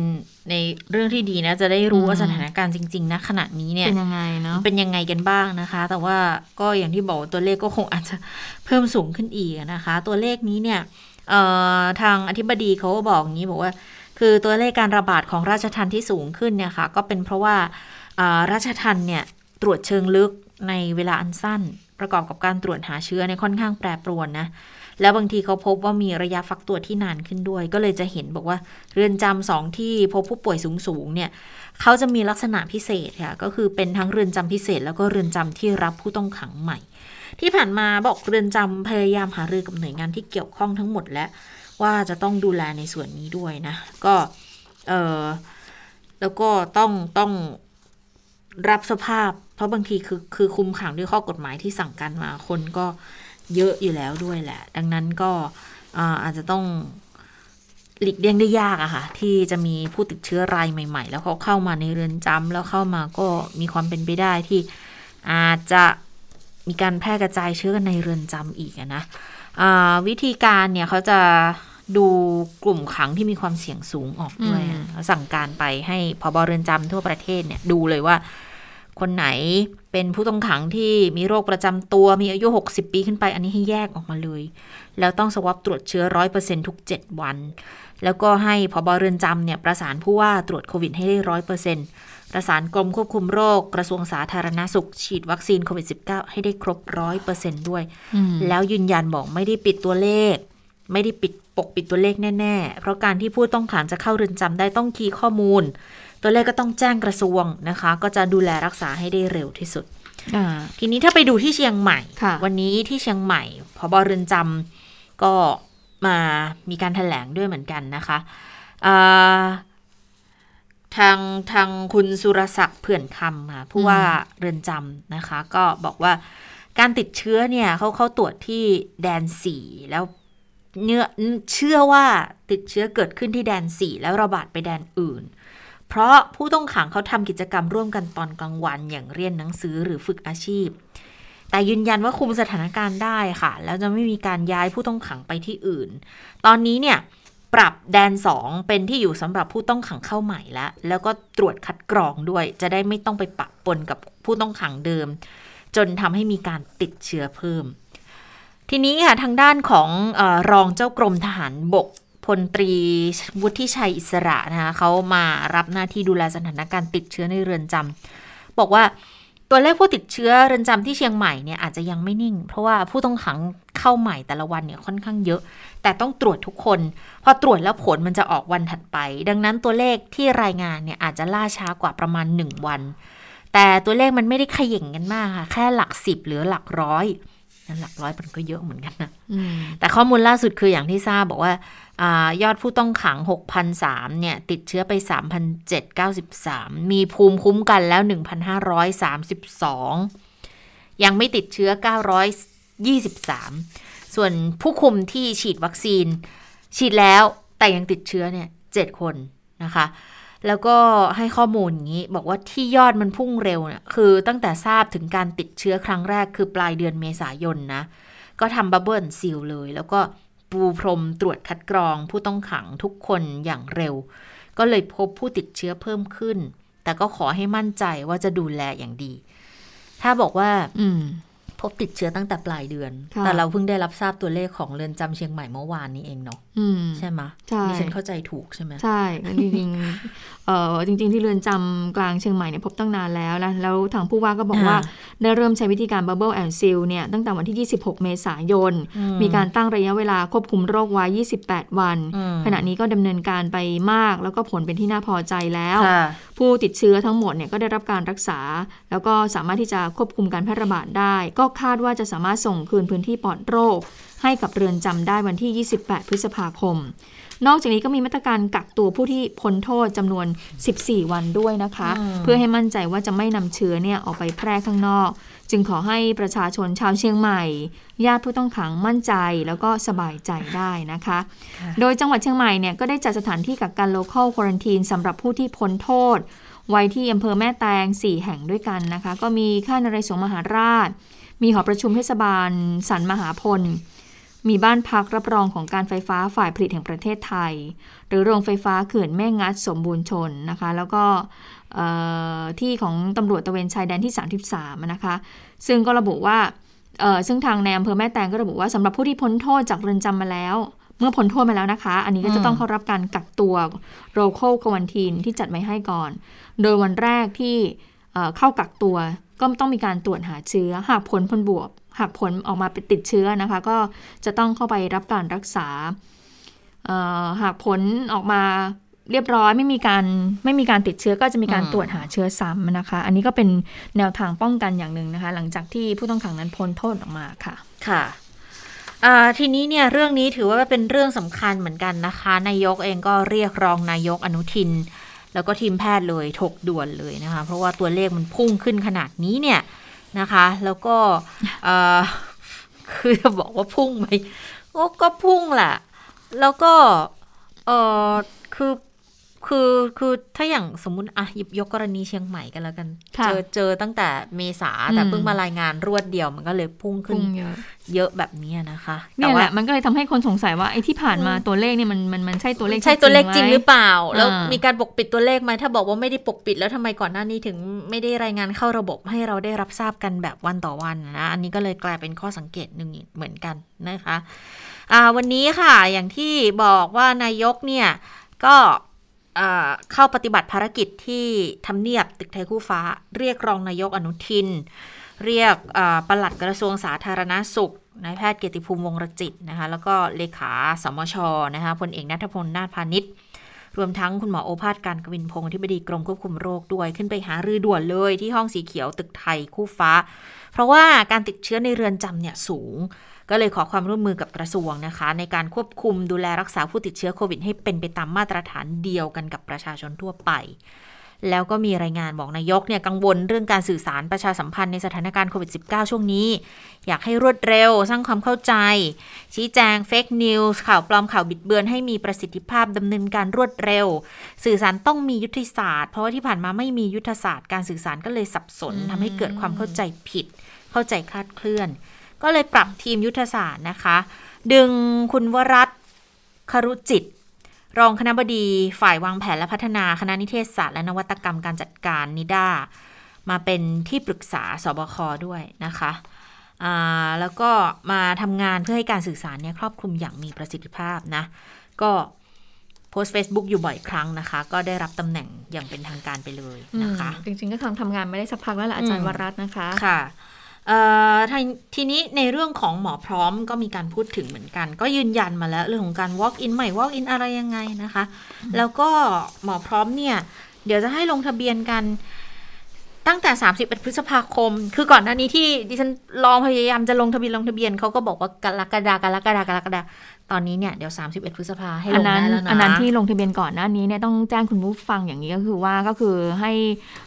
ในเรื่องที่ดีนะ จะได้รู้ว่าสถานการณ์จริงๆนะขณะนี้เนี่ยเป็นยังไงเนาะเป็นยังไงกันบ้างนะคะ แต่ว่าก็อย่างที่บอกตัวเลขก็คงอาจจะเพิ่มสูงขึ้นอีกนะคะ ตัวเลขนี้เนี่ยทางอธิบดีเขาก็บอกอย่างนี้บอกว่า คือตัวเลขการระบาดของราชทันที่สูงขึ้นเนี่ยค่ะ ก็เป็นเพราะว่าราชทันเนี่ยตรวจเชิงลึกในเวลาอันสั้น ประกอบกับการตรวจหาเชื้อในค่อนข้างแปรปรวนนะ แล้วบางทีเขาพบว่ามีระยะฟักตัวที่นานขึ้นด้วย ก็เลยจะเห็นบอกว่าเรือนจำสองที่พบผู้ป่วยสูงๆเนี่ยเขาจะมีลักษณะพิเศษค่ะก็คือเป็นทั้งเรือนจำพิเศษ แล้วก็เรือนจำที่รับผู้ต้องขังใหม่ ที่ผ่านมาบอกเรือนจำพยายามหารือกับหน่วยงานที่เกี่ยวข้องทั้งหมดและว่าจะต้องดูแลในส่วนนี้ด้วยนะ ก็เออแล้วก็ต้องต้องรับสภาพ เพราะบางทีคือคือคุมขังด้วยข้อกฎหมายที่สั่งการมาคนก็ เยอะอยู่แล้วด้วยแหละ ดังนั้นก็อาจจะต้องหลีกเลี่ยงได้ยากอะค่ะ ที่จะมีผู้ติดเชื้อรายใหม่ ๆ แล้วเขาเข้ามาในเรือนจำแล้วเข้ามาก็มีความเป็นไปได้ที่อาจจะมีการแพร่กระจายเชื้อกันในเรือนจำอีกนะวิธีการเนี่ยเขาจะดูกลุ่มขังที่มีความเสี่ยงสูงออกด้วยสั่งการไปให้พบเรือนจำทั่วประเทศเนี่ยดูเลยว่า คนไหนเป็นผู้ต้องขังที่มีโรคประจำตัวมีอายุ 60 ปีขึ้นไป อันนี้ให้แยกออกมาเลย แล้วต้องสวอปตรวจเชื้อร้อยเปอร์เซ็นทุก 7 วัน แล้วก็ให้พบเรือนจำเนี่ยประสานผู้ว่าตรวจโควิดให้ได้ร้อยเปอร์เซ็นต์ประสานกรมควบคุมโรคกระทรวงสาธารณาสุข ฉีดวัคซีนโควิด -19 ให้ได้ครบร้อยเปอร์เซ็นด้วย แล้วยืนยันบอกไม่ได้ปิดตัวเลข ไม่ได้ปิดปกปิดตัวเลขแน่ ๆ เพราะการที่ผู้ต้องขังจะเข้าเรือนจำได้ต้องคีย์ข้อมูล ตัวเลขก็ต้องแจ้งกระทรวงนะคะ ก็จะดูแลรักษาให้ได้เร็วที่สุด ทีนี้ถ้าไปดูที่เชียงใหม่ วันนี้ที่เชียงใหม่พบเรือนจำก็มามีการถแถลงด้วยเหมือนกันนะคะทางทางคุณสุรศักดิ์เผื่อนคำค่ะผู้ว่าเรือนจำนะคะ ก็บอกว่าการติดเชื้อเนี่ยเขาเขาตรวจที่แดนสี่แล้วเนื้อเชื่อว่าติดเชื้อเกิดขึ้นที่แดนสี่แล้วระบาดไปแดนอื่น เพราะผู้ต้องขังเขาทำกิจกรรมร่วมกันตอนกลางวัน อย่างเรียนหนังสือหรือฝึกอาชีพ แต่ยืนยันว่าคุมสถานการณ์ได้ค่ะ แล้วจะไม่มีการย้ายผู้ต้องขังไปที่อื่น ตอนนี้เนี่ยปรับแดน 2 เป็นที่อยู่สำหรับผู้ต้องขังเข้าใหม่แล้ว แล้วก็ตรวจคัดกรองด้วย จะได้ไม่ต้องไปปะปนกับผู้ต้องขังเดิม จนทำให้มีการติดเชื้อเพิ่ม ทีนี้ค่ะทางด้านของอรองเจ้ากรมทหารบก ลตรีวุฒิชัยอิสระนะคะเขามารับหน้าที่ดูแลสถานการณ์ติดเชื้อในเรือนจำบอกว่าตัวเลขผู้ติดเชื้อเรือนจำที่เชียงใหม่เนี่ยอาจจะยังไม่นิ่ง เพราะว่าผู้ต้องขังเข้าใหม่แต่ละวันเนี่ยค่อนข้างเยอะ แต่ต้องตรวจทุกคน พอตรวจแล้วผลมันจะออกวันถัดไป ดังนั้นตัวเลขที่รายงานเนี่ยอาจจะล่าช้ากว่าประมาณ 1 วัน แต่ตัวเลขมันไม่ได้ขย่งกันมากค่ะแค่หลักสิบหรือหลักร้อย หลักร้อยมันก็เยอะเหมือนกันนะแต่ข้อมูลล่าสุดคืออย่างที่ทราบบอกว่าอยอดผู้ต้องขัง 6,003เนี่ย ติดเชื้อไป 3,793 มีภูมิคุ้มกันแล้ว 1,532 ยังไม่ติดเชื้อ 923 ส่วนผู้คุมที่ฉีดวัคซีน ฉีดแล้วแต่ยังติดเชื้อเนี่ย 7 คนนะคะ แล้วก็ให้ข้อมูลอย่างนี้ บอกว่าที่ยอดมันพุ่งเร็วเนี่ยคือตั้งแต่ทราบถึงการติดเชื้อครั้งแรกคือปลายเดือนเมษายนนะ ก็ทำบับเบิลซีลเลย แล้วก็ปูพรมตรวจคัดกรองผู้ต้องขังทุกคนอย่างเร็ว ก็เลยพบผู้ติดเชื้อเพิ่มขึ้น แต่ก็ขอให้มั่นใจว่าจะดูแลอย่างดี ถ้าบอกว่า อื พบติดเชื้อตั้งแต่ปลายเดือน แต่เราเพิ่งได้รับทราบตัวเลขของเรือนจำเชียงใหม่เมื่อวานนี้เองเนาะใช่ไหมใช่ดิฉันเข้าใจถูกใช่ไหมใช่จริงๆเออจริง ๆ ที่เรือนจำกลางเชียงใหม่เนี่ยพบตั้งนานแล้วนะแล้วทางผู้ว่าก็บอกว่าได้เริ่มใช้วิธีการ Bubble and Seal เนี่ยตั้งแต่วันที่ 26 เมษายน มีการตั้งระยะเวลาควบคุมโรคไว้ 28 วัน ขณะนี้ก็ดำเนินการไปมาก แล้วก็ผลเป็นที่น่าพอใจแล้ว ผู้ติดเชื้อทั้งหมดเนี่ยก็ได้รับการรักษา แล้วก็สามารถที่จะควบคุมการแพร่ระบาดได้ ก็คาดว่าจะสามารถส่งคืนพื้นที่ปลอดโรค ให้กับเรือนจำได้วันที่ 28 พฤษภาคม นอกจากนี้ก็มีมาตรการกักตัวผู้ที่พ้นโทษจำนวน 14 วันด้วยนะคะ เพื่อให้มั่นใจว่าจะไม่นำเชื้อเนี่ยออกไปแพร่ข้างนอก จึงขอให้ประชาชนชาวเชียงใหม่ ญาติผู้ต้องขังมั่นใจแล้วก็สบายใจได้นะคะ โดยจังหวัดเชียงใหม่เนี่ยก็ได้จัดสถานที่กักกัน local quarantine สำหรับผู้ที่พ้นโทษ ไว้ที่อำเภอแม่แตง 4 แห่งด้วยกันนะคะ ก็มีค่ายนเรศวรมหาราช มีหอประชุมเทศบาลสันมหาพล มีบ้านพักรับรองของการไฟฟ้าฝ่ายผลิตแห่งประเทศไทย หรือโรงไฟฟ้าเขื่อนแม่งัดสมบูรณ์ชนนะคะ แล้วก็ที่ของตำรวจตะเวนชายแดนที่ 33 นะคะ ซึ่งก็ระบุว่าซึ่งทางในอำเภอแม่แตงก็ระบุว่าสำหรับผู้ที่พ้นโทษจากเรือนจำมาแล้ว เมื่อพ้นโทษมาแล้วนะคะ อันนี้ก็จะต้องเข้ารับการกักตัวโรโคกวันทีนที่จัดไว้ให้ก่อน โดยวันแรกที่เข้ากักตัวก็ต้องมีการตรวจหาเชื้อหากผลผลบวก หากผลออกมาเป็นติดเชื้อนะคะ ก็จะต้องเข้าไปรับการรักษา หากผลออกมาเรียบร้อยไม่มีการไม่มีการติดเชื้อก็จะมีการตรวจหาเชื้อซ้ำนะคะ อันนี้ก็เป็นแนวทางป้องกันอย่างหนึ่งนะคะ หลังจากที่ผู้ต้องขังนั้นพ้นโทษออกมาค่ะ ค่ะทีนี้เนี่ยเรื่องนี้ถือว่าเป็นเรื่องสำคัญเหมือนกันนะคะ นายกเองก็เรียกรองนายกอนุทิน แล้วก็ทีมแพทย์เลยถกด่วนเลยนะคะ เพราะว่าตัวเลขมันพุ่งขึ้นขนาดนี้เนี่ย นะคะ แล้วก็คือจะบอกว่าพุ่งไหมก็ก็พุ่งแหละ แล้วก็เออคือ คือคือถ้าอย่างสมมุติอะหยิบยกกรณีเชียงใหม่กันแล้วกันค่ะเจอเจอตั้งแต่เมษาแต่อืมเพิ่งมารายงานรวดเดียวมันก็เลยพุ่งขึ้นพุ่งเยอะเยอะแบบนี้นะคะแต่เนี่ยแหว่าละมันก็เลยทำให้คนสงสัยว่าไอ้ที่ผ่านมาตัวเลขเนี่ยมันมันมันใช่ตัวเลขใช่ตัวเลขจริงหรือเปล่าเปล่าแล้วอ่ามีมีการปกปิดตัวเลขไหมถ้าบอกว่าไม่ได้ปกปิดแล้วทำไมก่อนหน้านี้ถึงไม่ได้รายงานเข้าระบบให้เราได้รับทราบกันแบบวันต่อวันนะอันนี้ก็เลยกลายเป็นข้อสังเกตหนึ่งเหมือนกันนะคะอ่าวันนี้ค่ะอย่างที่บอกว่านายกเนี่ยก็อ่า เข้าปฏิบัติภารกิจที่ทำเนียบตึกไทยคู่ฟ้า เรียกรองนายกอนุทิน เรียกอ่าปลัดกระทรวงสาธารณาสุขนายแพทย์เกียรติภูมิวงรจิตนะคะแล้วก็เลขาสมชนะคะพลเอกนัทพลนาถพาณิชย์รวมทั้งคุณหมอโอภาสการกวินพงศ์อธิบดีกรมควบคุมโรคด้วยขึ้นไปหารือด่วนเลยที่ห้องสีเขียวตึกไทยคู่ฟ้า เพราะว่าการติดเชื้อในเรือนจำเนี่ยสูง ก็เลยขอความร่วมมือกับกระทรวงนะคะ ในการควบคุมดูแลรักษาผู้ติดเชื้อโควิดให้เป็นไปตามมาตรฐานเดียวกันกับประชาชนทั่วไป แล้วก็มีรายงานบอกนายกเนี่ยกังวลเรื่องการสื่อสารประชาสัมพันธ์ในสถานการณ์โควิด -19 ช่วงนี้ อยากให้รวดเร็วสร้างความเข้าใจ ชี้แจงเฟกนิวส์ข่าวปลอมข่าวบิดเบือนให้มีประสิทธิภาพดำเนินการรวดเร็ว สื่อสารต้องมียุทธศาสตร์ เพราะว่าที่ผ่านมาไม่มียุทธศาสตร์ การสื่อสารก็เลยสับสนทำให้เกิดความเข้าใจผิด เข้าใจคลาดเคลื่อน ก็เลยปรับทีมยุทธศาสตร์นะคะ ดึงคุณวรัตน์ครุจิต รองคณบดีฝ่ายวางแผนและพัฒนาคณะนิเทศศาสตร์และนวัตกรรมการจัดการนิด้ามาเป็นที่ปรึกษาสบคด้วยนะคะอ่าแล้วก็มาทำงานเพื่อให้การสื่อสารเนี่ยครอบคลุมอย่างมีประสิทธิภาพนะ ก็โพสต์ Facebook อยู่บ่อยครั้งนะคะ ก็ได้รับตำแหน่งอย่างเป็นทางการไปเลยนะคะ จริงๆก็ทำทำงานไม่ได้สักพักแล้วแหละอาจารอืย์มวรัตน์นะคะ ค่ะเอ่อ ทางทีนี้ในเรื่องของหมอพร้อมก็มีการพูดถึงเหมือนกัน ก็ยืนยันมาแล้วเรื่องของการ walk in ใหม่ walk in อะไรยังไงนะคะ แล้วก็หมอพร้อมเนี่ย เดี๋ยวจะให้ลงทะเบียนกันตั้งแต่ 31 พฤษภาคม คือก่อนหน้านี้ที่ดิฉันลองพยายามจะลงทะเบียนลงทะเบียนเขาก็บอกว่ากรกฎากรกฎากรกฎา ตอนนี้เนี่ยเดี๋ยว 31 พฤษภาให้ลอันงนั้นได้แล้วนะอันนั้นที่ลงทะเบียนก่อนหน้านี้เนี่ยต้องแจ้งคุณผู้ฟังอย่างนี้ก็คือว่าก็คือให้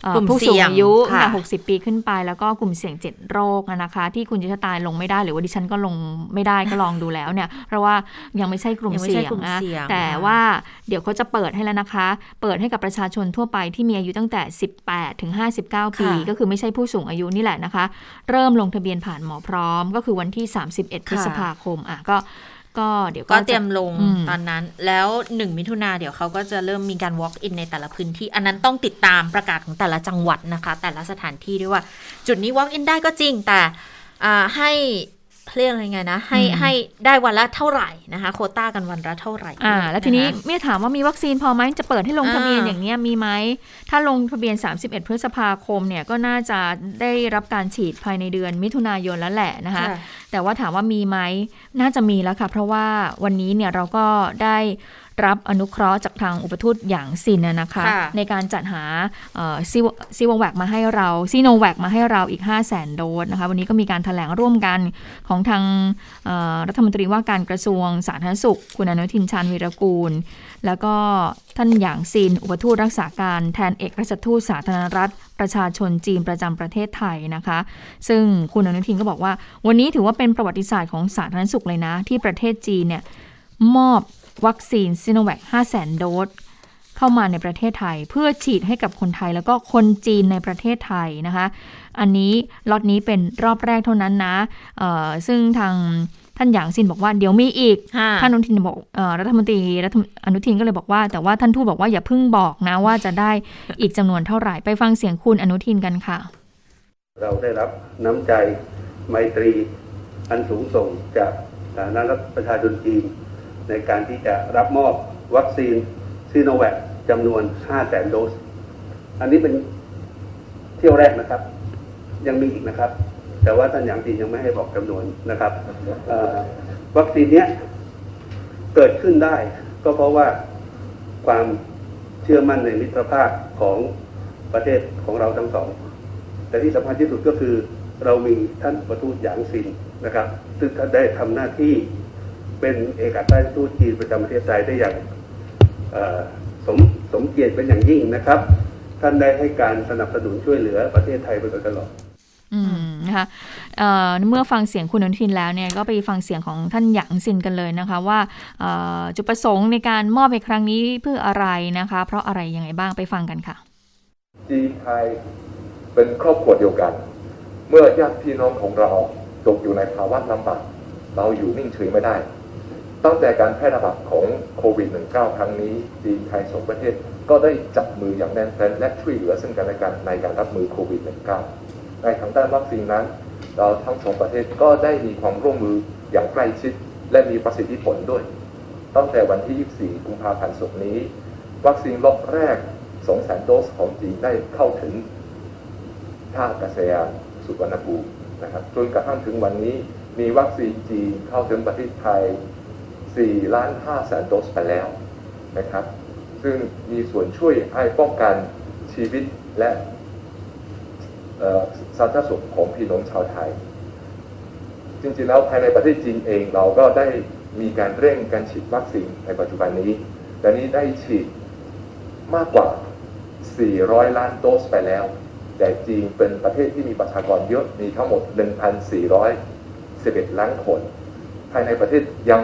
เอ่อกลุ่มผู้สูงอายุเสี่ยงตั้งแต่ค่ะ60 ปีขึ้นไป แล้วก็กลุ่มเสี่ยง 7 โรคอะนะคะ ที่คุณจิชตายลงไม่ได้หรือว่าดิฉันก็ลงไม่ได้ก็ลองดูแล้วเนี่ย เพราะว่ายังไม่ใช่กลุ่มยังไม่เสี่ใช่ยงกลุ่มนะเสี่ยงแต่ค่ะว่าเดี๋ยวเขาจะเปิดให้แล้วนะคะ เปิดให้กับประชาชนทั่วไปที่มีอายุตั้งแต่ 18 ถึง 59 ปี ก็คือไม่ใช่ผู้สูงอายุนี่แหละนะคะ เริ่มลงทะเบียนผ่านหมอพร้อม ก็คือวันที่ 31 พฤษภาคมอะก็ ก็เดี๋ยวก็จะเตรียมลงอืมตอนนั้น แล้วหนึ่งมิถุนาเดี๋ยวเขาก็จะเริ่มมีการ walk in ในแต่ละพื้นที่ อันนั้นต้องติดตามประกาศของแต่ละจังหวัดนะคะ แต่ละสถานที่ด้วยว่า จุดนี้ walk in ได้ก็จริงแต่อ่าให้ เรียกอะไรไงนะ ให้อืมให้ได้วันละเท่าไหร่นะคะ โควต้ากันวันละเท่าไหร่ อ่า แล้วทีนี้ะคะเมียถามว่ามีวัคซีนพอไหมจะเปิดให้ลงทะเบียนอ่าอย่างเงี้ยมีไหม ถ้าลงทะเบียน 31 พฤษภาคมเนี่ยก็น่าจะได้รับการฉีดภายในเดือนมิถุนายนแล้วแหละนะคะค่ะแต่ว่าถามว่ามีไหมน่าจะมีแล้วค่ะ เพราะว่าวันนี้เนี่ยเราก็ได้ รับอนุเคราะห์จากทางอุปทูตอย่างซินนะนะคะค่ะในการจัดหาซีซีวแวกมาให้เราซีโนแวกมาให้เราอีก 5 0 0แสนโดสนะคะวันนี้ก็มีการถแถลงร่วมกันของทางเอ่อรัฐมนตรีว่าการกระทรวงสาธารณสุข คุณอนุทินชาญวีรกูล แล้วก็ท่านหยางซิน อุปทูตรักษาการแทนเอกราชทูตสาธารณรัฐ ประชาชนจีนประจำประเทศไทยนะคะ ซึ่งคุณอนุทินก็บอกว่า วันนี้ถือว่าเป็นประวัติศาสตร์ของสาธารณสุขเลยนะ ที่ประเทศจีนเนี่ยมอบ วัคซีนซิโนแวค5 0 0 0 0 0โดสเข้ามาในประเทศไทย เพื่อฉีดให้กับคนไทยแล้วก็คนจีนในประเทศไทยนะคะ อันนี้ล็อตนี้เป็นรอบแรกเท่านั้นนะเอ่อซึ่งทางท่านหยางซินบอกว่าเดี๋ยวมีอีกค่ะท่านอนุทินบอกเอ่อรัฐมนตรีรัฐมอนุทินก็เลยบอกว่า แต่ว่าท่านทูตบอกว่าอย่าเพิ่งบอกนะว่าจะได้อีกจำนวนเท่าไหร่ไปฟังเสียงคุณอนุทินกันค่ะ เราได้รับน้ำใจไมตรีอันสูงส่งจากสาธารณรัฐประชาชนจีน ในการที่จะรับมอบวัคซีนซีโนแวคจำนวน5 0 0แสนโดส อันนี้เป็นเที่ยวแรกนะครับ ยังมีอีกนะครับ แต่ว่าท่านอย่างจีนยังไม่ให้บอกจำนวนนะครับวัคซีนเนี้ยเกิดขึ้นได้ก็เพราะว่าความเชื่อมั่นในมิตรภาพของประเทศของเราทั้งสอง แต่ที่สำคัญที่สุดก็คือเรามีท่านประทูตหยางซินนะครับ ซึ่งได้ทำหน้าที่ เป็นเอกอัครราชทูตจีนประจำประเทศไทยได้อย่างเอ่อสมสมเกียรติเป็นอย่างยิ่งนะครับ ท่านได้ให้การสนับสนุนช่วยเหลือประเทศไทยมาโดยตลอดอืมนะคะเอ่อเมื่อฟังเสียงคุณอนุทินแล้วเนี่ยก็ไปฟังเสียงของท่านหยางซินกันเลยนะคะ ว่าเอ่อจุดประสงค์ในการมอบในครั้งนี้เพื่ออะไรนะคะ เพราะอะไรยังไงบ้างไปฟังกันค่ะ จีนไทยเป็นครอบครัวเดียวกัน เมื่อญาติพี่น้องของเราตกอยู่ในภาวะลำบากเราอยู่นิ่งเฉยไม่ได้ ตั้งแต่การแพร่ระบาดของโควิด -19 ครั้งนี้จีนไทยสองประเทศก็ได้จับมืออย่างแน่นแฟ้นและช่วยเหลือซึ่งกันและกันในการรับมือโควิด -19 ในทางด้านวัคซีนนั้น เราทั้งสองประเทศก็ได้มีความร่วมมืออย่างใกล้ชิด และมีประสิทธิผลด้วย ตั้งแต่วันที่ 24 กุมภาพันธ์ศกนี้ วัคซีนล็อตแรก 200,000 โดสของจีนได้เข้าถึงท่าอากาศยานสุวรรณภูมินะครับจนกระทั่งถึงวันนี้มีวัคซีนจีนเข้าถึงประเทศไทย 4ล้าน5แสนโดสไปแล้วนะครับ ซึ่งมีส่วนช่วยให้ป้องกันชีวิตและสาธารณสุขของพี่น้องชาวไทย จริงๆแล้วภายในประเทศจีนเองเราก็ได้มีการเร่งการฉีดวัคซีนในปัจจุบันนี้ แต่นี้ได้ฉีดมากกว่า 400 ล้านโดสไปแล้ว แต่จีนเป็นประเทศที่มีประชากรเยอะมีทั้งหมด 1,411 ล้านคน ภายในประเทศยัง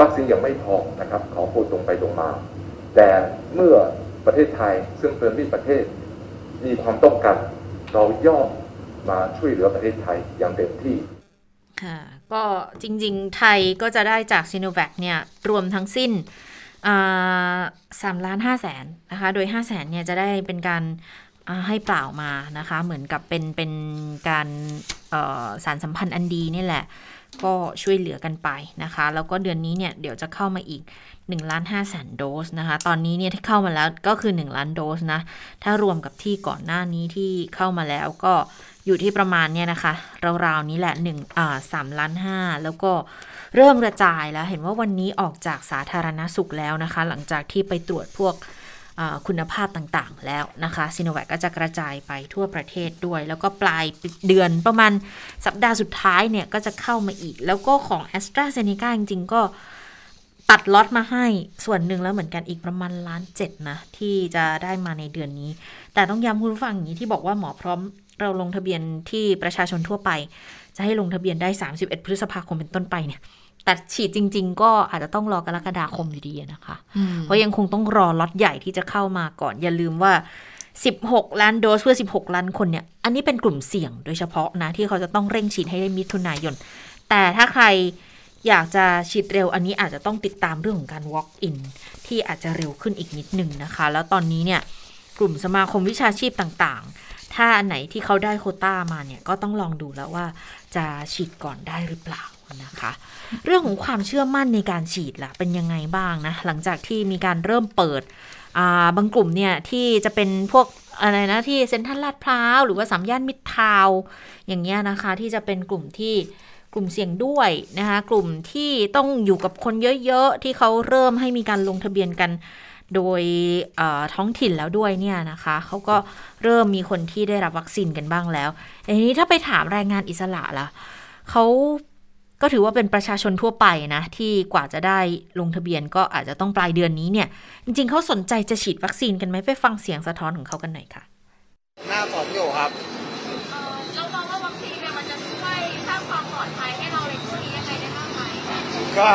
วัคซีนยังไม่พอนะครับขอพูดตรงไปตรงมา แต่เมื่อประเทศไทยซึ่งเป็นมิตรประเทศมีความต้องการเราย่อมมาช่วยเหลือประเทศไทยอย่างเต็มที่ค่ะก็จริงๆ ไทยก็จะได้จากซีโนแวคเนี่ยรวมทั้งสิ้นสามล้านห้าแสนนะคะโดยห้าแสนเนี่ยจะได้เป็นการให้เปล่ามานะคะ เหมือนกับเป็นเป็นการสารสัมพันธ์อันดีนี่แหละ ก็ช่วยเหลือกันไปนะคะ แล้วก็เดือนนี้เนี่ยเดี๋ยวจะเข้ามาอีก1ล้าน5แสนโดสนะคะ ตอนนี้เนี่ยที่เข้ามาแล้วก็คือ 1 ล้านโดสนะ ถ้ารวมกับที่ก่อนหน้านี้ที่เข้ามาแล้วก็อยู่ที่ประมาณเนี่ยนะคะ ราวๆนี้แหละ1อ่า3ล้าน5แล้วก็เริ่มกระจายแล้ว เห็นว่าวันนี้ออกจากสาธารณสุขแล้วนะคะ หลังจากที่ไปตรวจพวก คุณภาพต่างๆ แล้วนะคะซีโนแวคก็จะกระจายไปทั่วประเทศด้วย แล้วก็ปลายเดือนประมาณสัปดาห์สุดท้ายเนี่ยก็จะเข้ามาอีก แล้วก็ของ a s t r a z เซ e c a จริงๆ ก็ตัดล็อตมาให้ส่วนหนึ่งแล้วเหมือนกันอีกประมาณล้านเจ็ดนะ ที่จะได้มาในเดือนนี้ แต่ต้องย้ำคุณผู้ฟังอย่างนี้ที่บอกว่าหมอพร้อมเราลงทะเบียนที่ประชาชนทั่วไป จะให้ลงทะเบียนได้ 31 พฤษภาคมเป็นต้นไปเนี่ย แต่ฉีดจริง ๆ ก็อาจจะต้องรอกรกฎาคมอยู่ดีนะคะ เพราะยังคงต้องรอล็อตใหญ่ที่จะเข้ามาก่อน อย่าลืมว่า 16 ล้านโดสเพื่อ 16 ล้านคนเนี่ย อันนี้เป็นกลุ่มเสี่ยงโดยเฉพาะนะ ที่เขาจะต้องเร่งฉีดให้ได้มิถุนายน แต่ถ้าใครอยากจะฉีดเร็วอันนี้อาจจะต้องติดตามเรื่องของการ walk in ที่อาจจะเร็วขึ้นอีกนิดหนึ่งนะคะ แล้วตอนนี้เนี่ยกลุ่มสมาคมวิชาชีพต่างๆ ถ้าอันไหนที่เขาได้โควต้ามาเนี่ยก็ต้องลองดูแล้วว่าจะฉีดก่อนได้หรือเปล่า นะคะ เรื่องของความเชื่อมั่นในการฉีดล่ะ เป็นยังไงบ้างนะ หลังจากที่มีการเริ่มเปิดอ่าบางกลุ่มเนี่ย ที่จะเป็นพวกอะไรนะ ที่เซ็นทรัลลาดพร้าวหรือว่าสามย่านมิตรทาวอย่างเงี้ยนะคะ ที่จะเป็นกลุ่มที่กลุ่มเสี่ยงด้วยนะคะ กลุ่มที่ต้องอยู่กับคนเยอะๆ ที่เขาเริ่มให้มีการลงทะเบียนกันโดยท้องถิ่นแล้วด้วยเนี่ยนะคะเขาก็เริ่มมีคนที่ได้รับวัคซีนกันบ้างแล้วแต่ทีนี้ถ้าไปถามแรงงานอิสระล่ะเขา ก็ถือว่าเป็นประชาชนทั่วไปนะ ที่กว่าจะได้ลงทะเบียนก็อาจจะต้องปลายเดือนนี้เนี่ย จริง ๆเขาสนใจจะฉีดวัคซีนกันไหมไปฟังเสียงสะท้อนของเขากันหน่อยค่ะหน้าสนอยู่ครับเอ่อเรามองว่าวัคซีนเนี่ยมันจะช่วยสร้างความปลอดภัยให้เราในช่วงนี้ยังไงได้บ้างไหมก็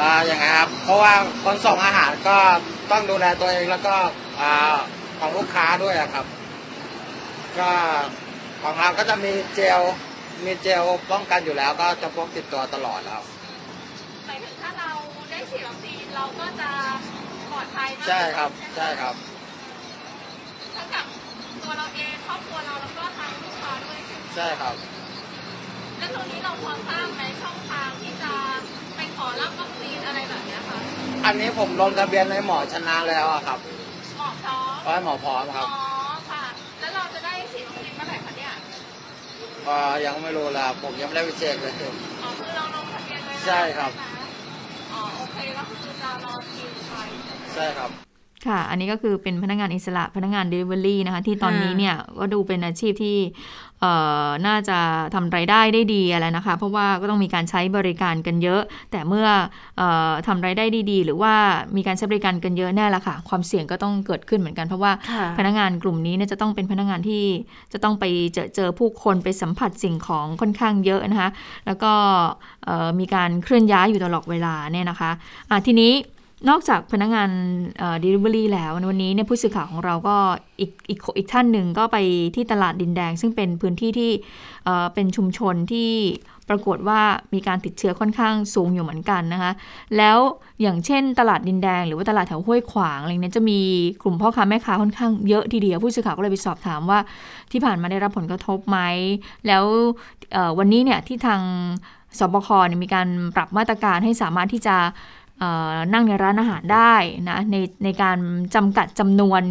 อ่าอย่างไงครับ เพราะว่าคนส่งอาหารก็ต้องดูแลตัวเองแล้วก็อ่าของลูกค้าด้วยอะครับ ก็ของเราก็จะมีเจล มีเจลป้องกันอยู่แล้วก็จะพกติดตัวตลอดแล้วหมายถึงถ้าเราได้ฉีดวัคซีนเราก็จะปลอดภัยมากใช่ครับใช่ครับทั้งกับตัวเราเองครอบครัวเราแล้วก็ทางลูกค้าด้วยใช่ไหมใช่ครับ แล้วตรงนี้เราพอทราบไหมช่องทางที่จะไปขอรับวัคซีนอะไรแบบเนี้ยค่ะอันนี้ผมลงทะเบียนในหมอชนะแล้วอะครับ หมอพร้อมเพราะให้หมอพร้อมคอ๋รัอบ ค่ะ แล้วเราจะได้ฉีดวัคซีนเมื่อไหร่คะเนี่ย ก็ยังไม่รู้เลยครับผมยังไม่ได้ไปเช็คเลย อ๋อคือเราลงทะเบียนไว้แล้วใช่ครับใช่ไหมอ๋อโอเคก็คือจะรอคิวไป ใช่ครับ ค่ะ อันนี้ก็คือเป็นพนักงานอิสระพนักงาน Delivery นะคะ ที่ตอนนี้เนี่ยก็ดูเป็นอาชีพที่น่าจะทำไรายได้ได้ดีอะไรนะคะ เพราะว่าก็ต้องมีการใช้บริการกันเยอะ แต่เมื่ออทำไรายได้ดีหรือว่ามีการใช้บริการกันเยอะแน่ละค่ะ ความเสี่ยงก็ต้องเกิดขึ้นเหมือนกัน เพราะว่าพนักงานกลุ่มนี้เนี่ยจะต้องเป็นพนักงานที่จะต้องไปเจอเจอผู้คนไปสัมผัสสิ่งของค่อนข้างเยอะนะคะ แล้วก็มีการเคลื่อนย้ายอยู่ตลอดเวลาเนี่ยนะคะะทีนี้ นอกจากพนักงานเดลิเวอรี่แล้ววันนี้เนี่ยผู้สื่อข่าวของเราก็อีกอีกอีกท่านหนึ่งก็ไปที่ตลาดดินแดง ซึ่งเป็นพื้นที่ที่เป็นชุมชนที่ปรากฏว่ามีการติดเชื้อค่อนข้างสูงอยู่เหมือนกันนะคะแล้วอย่างเช่น ตลาดดินแดง หรือว่าตลาดแถวห้วยขวางอะไรเนี้ยจะมีกลุ่มพ่อค้าแม่ค้าค่อนข้างเยอะทีเดียวผู้สื่อข่าวก็เลยไปสอบถามว่าที่ผ่านมาได้รับผลกระทบไหมแล้ววันนี้เนี่ยที่ทางสบคมีการปรับมาตรการให้สามารถที่จะ นั่งในร้านอาหารได้นะในในการจำกัดจำนวน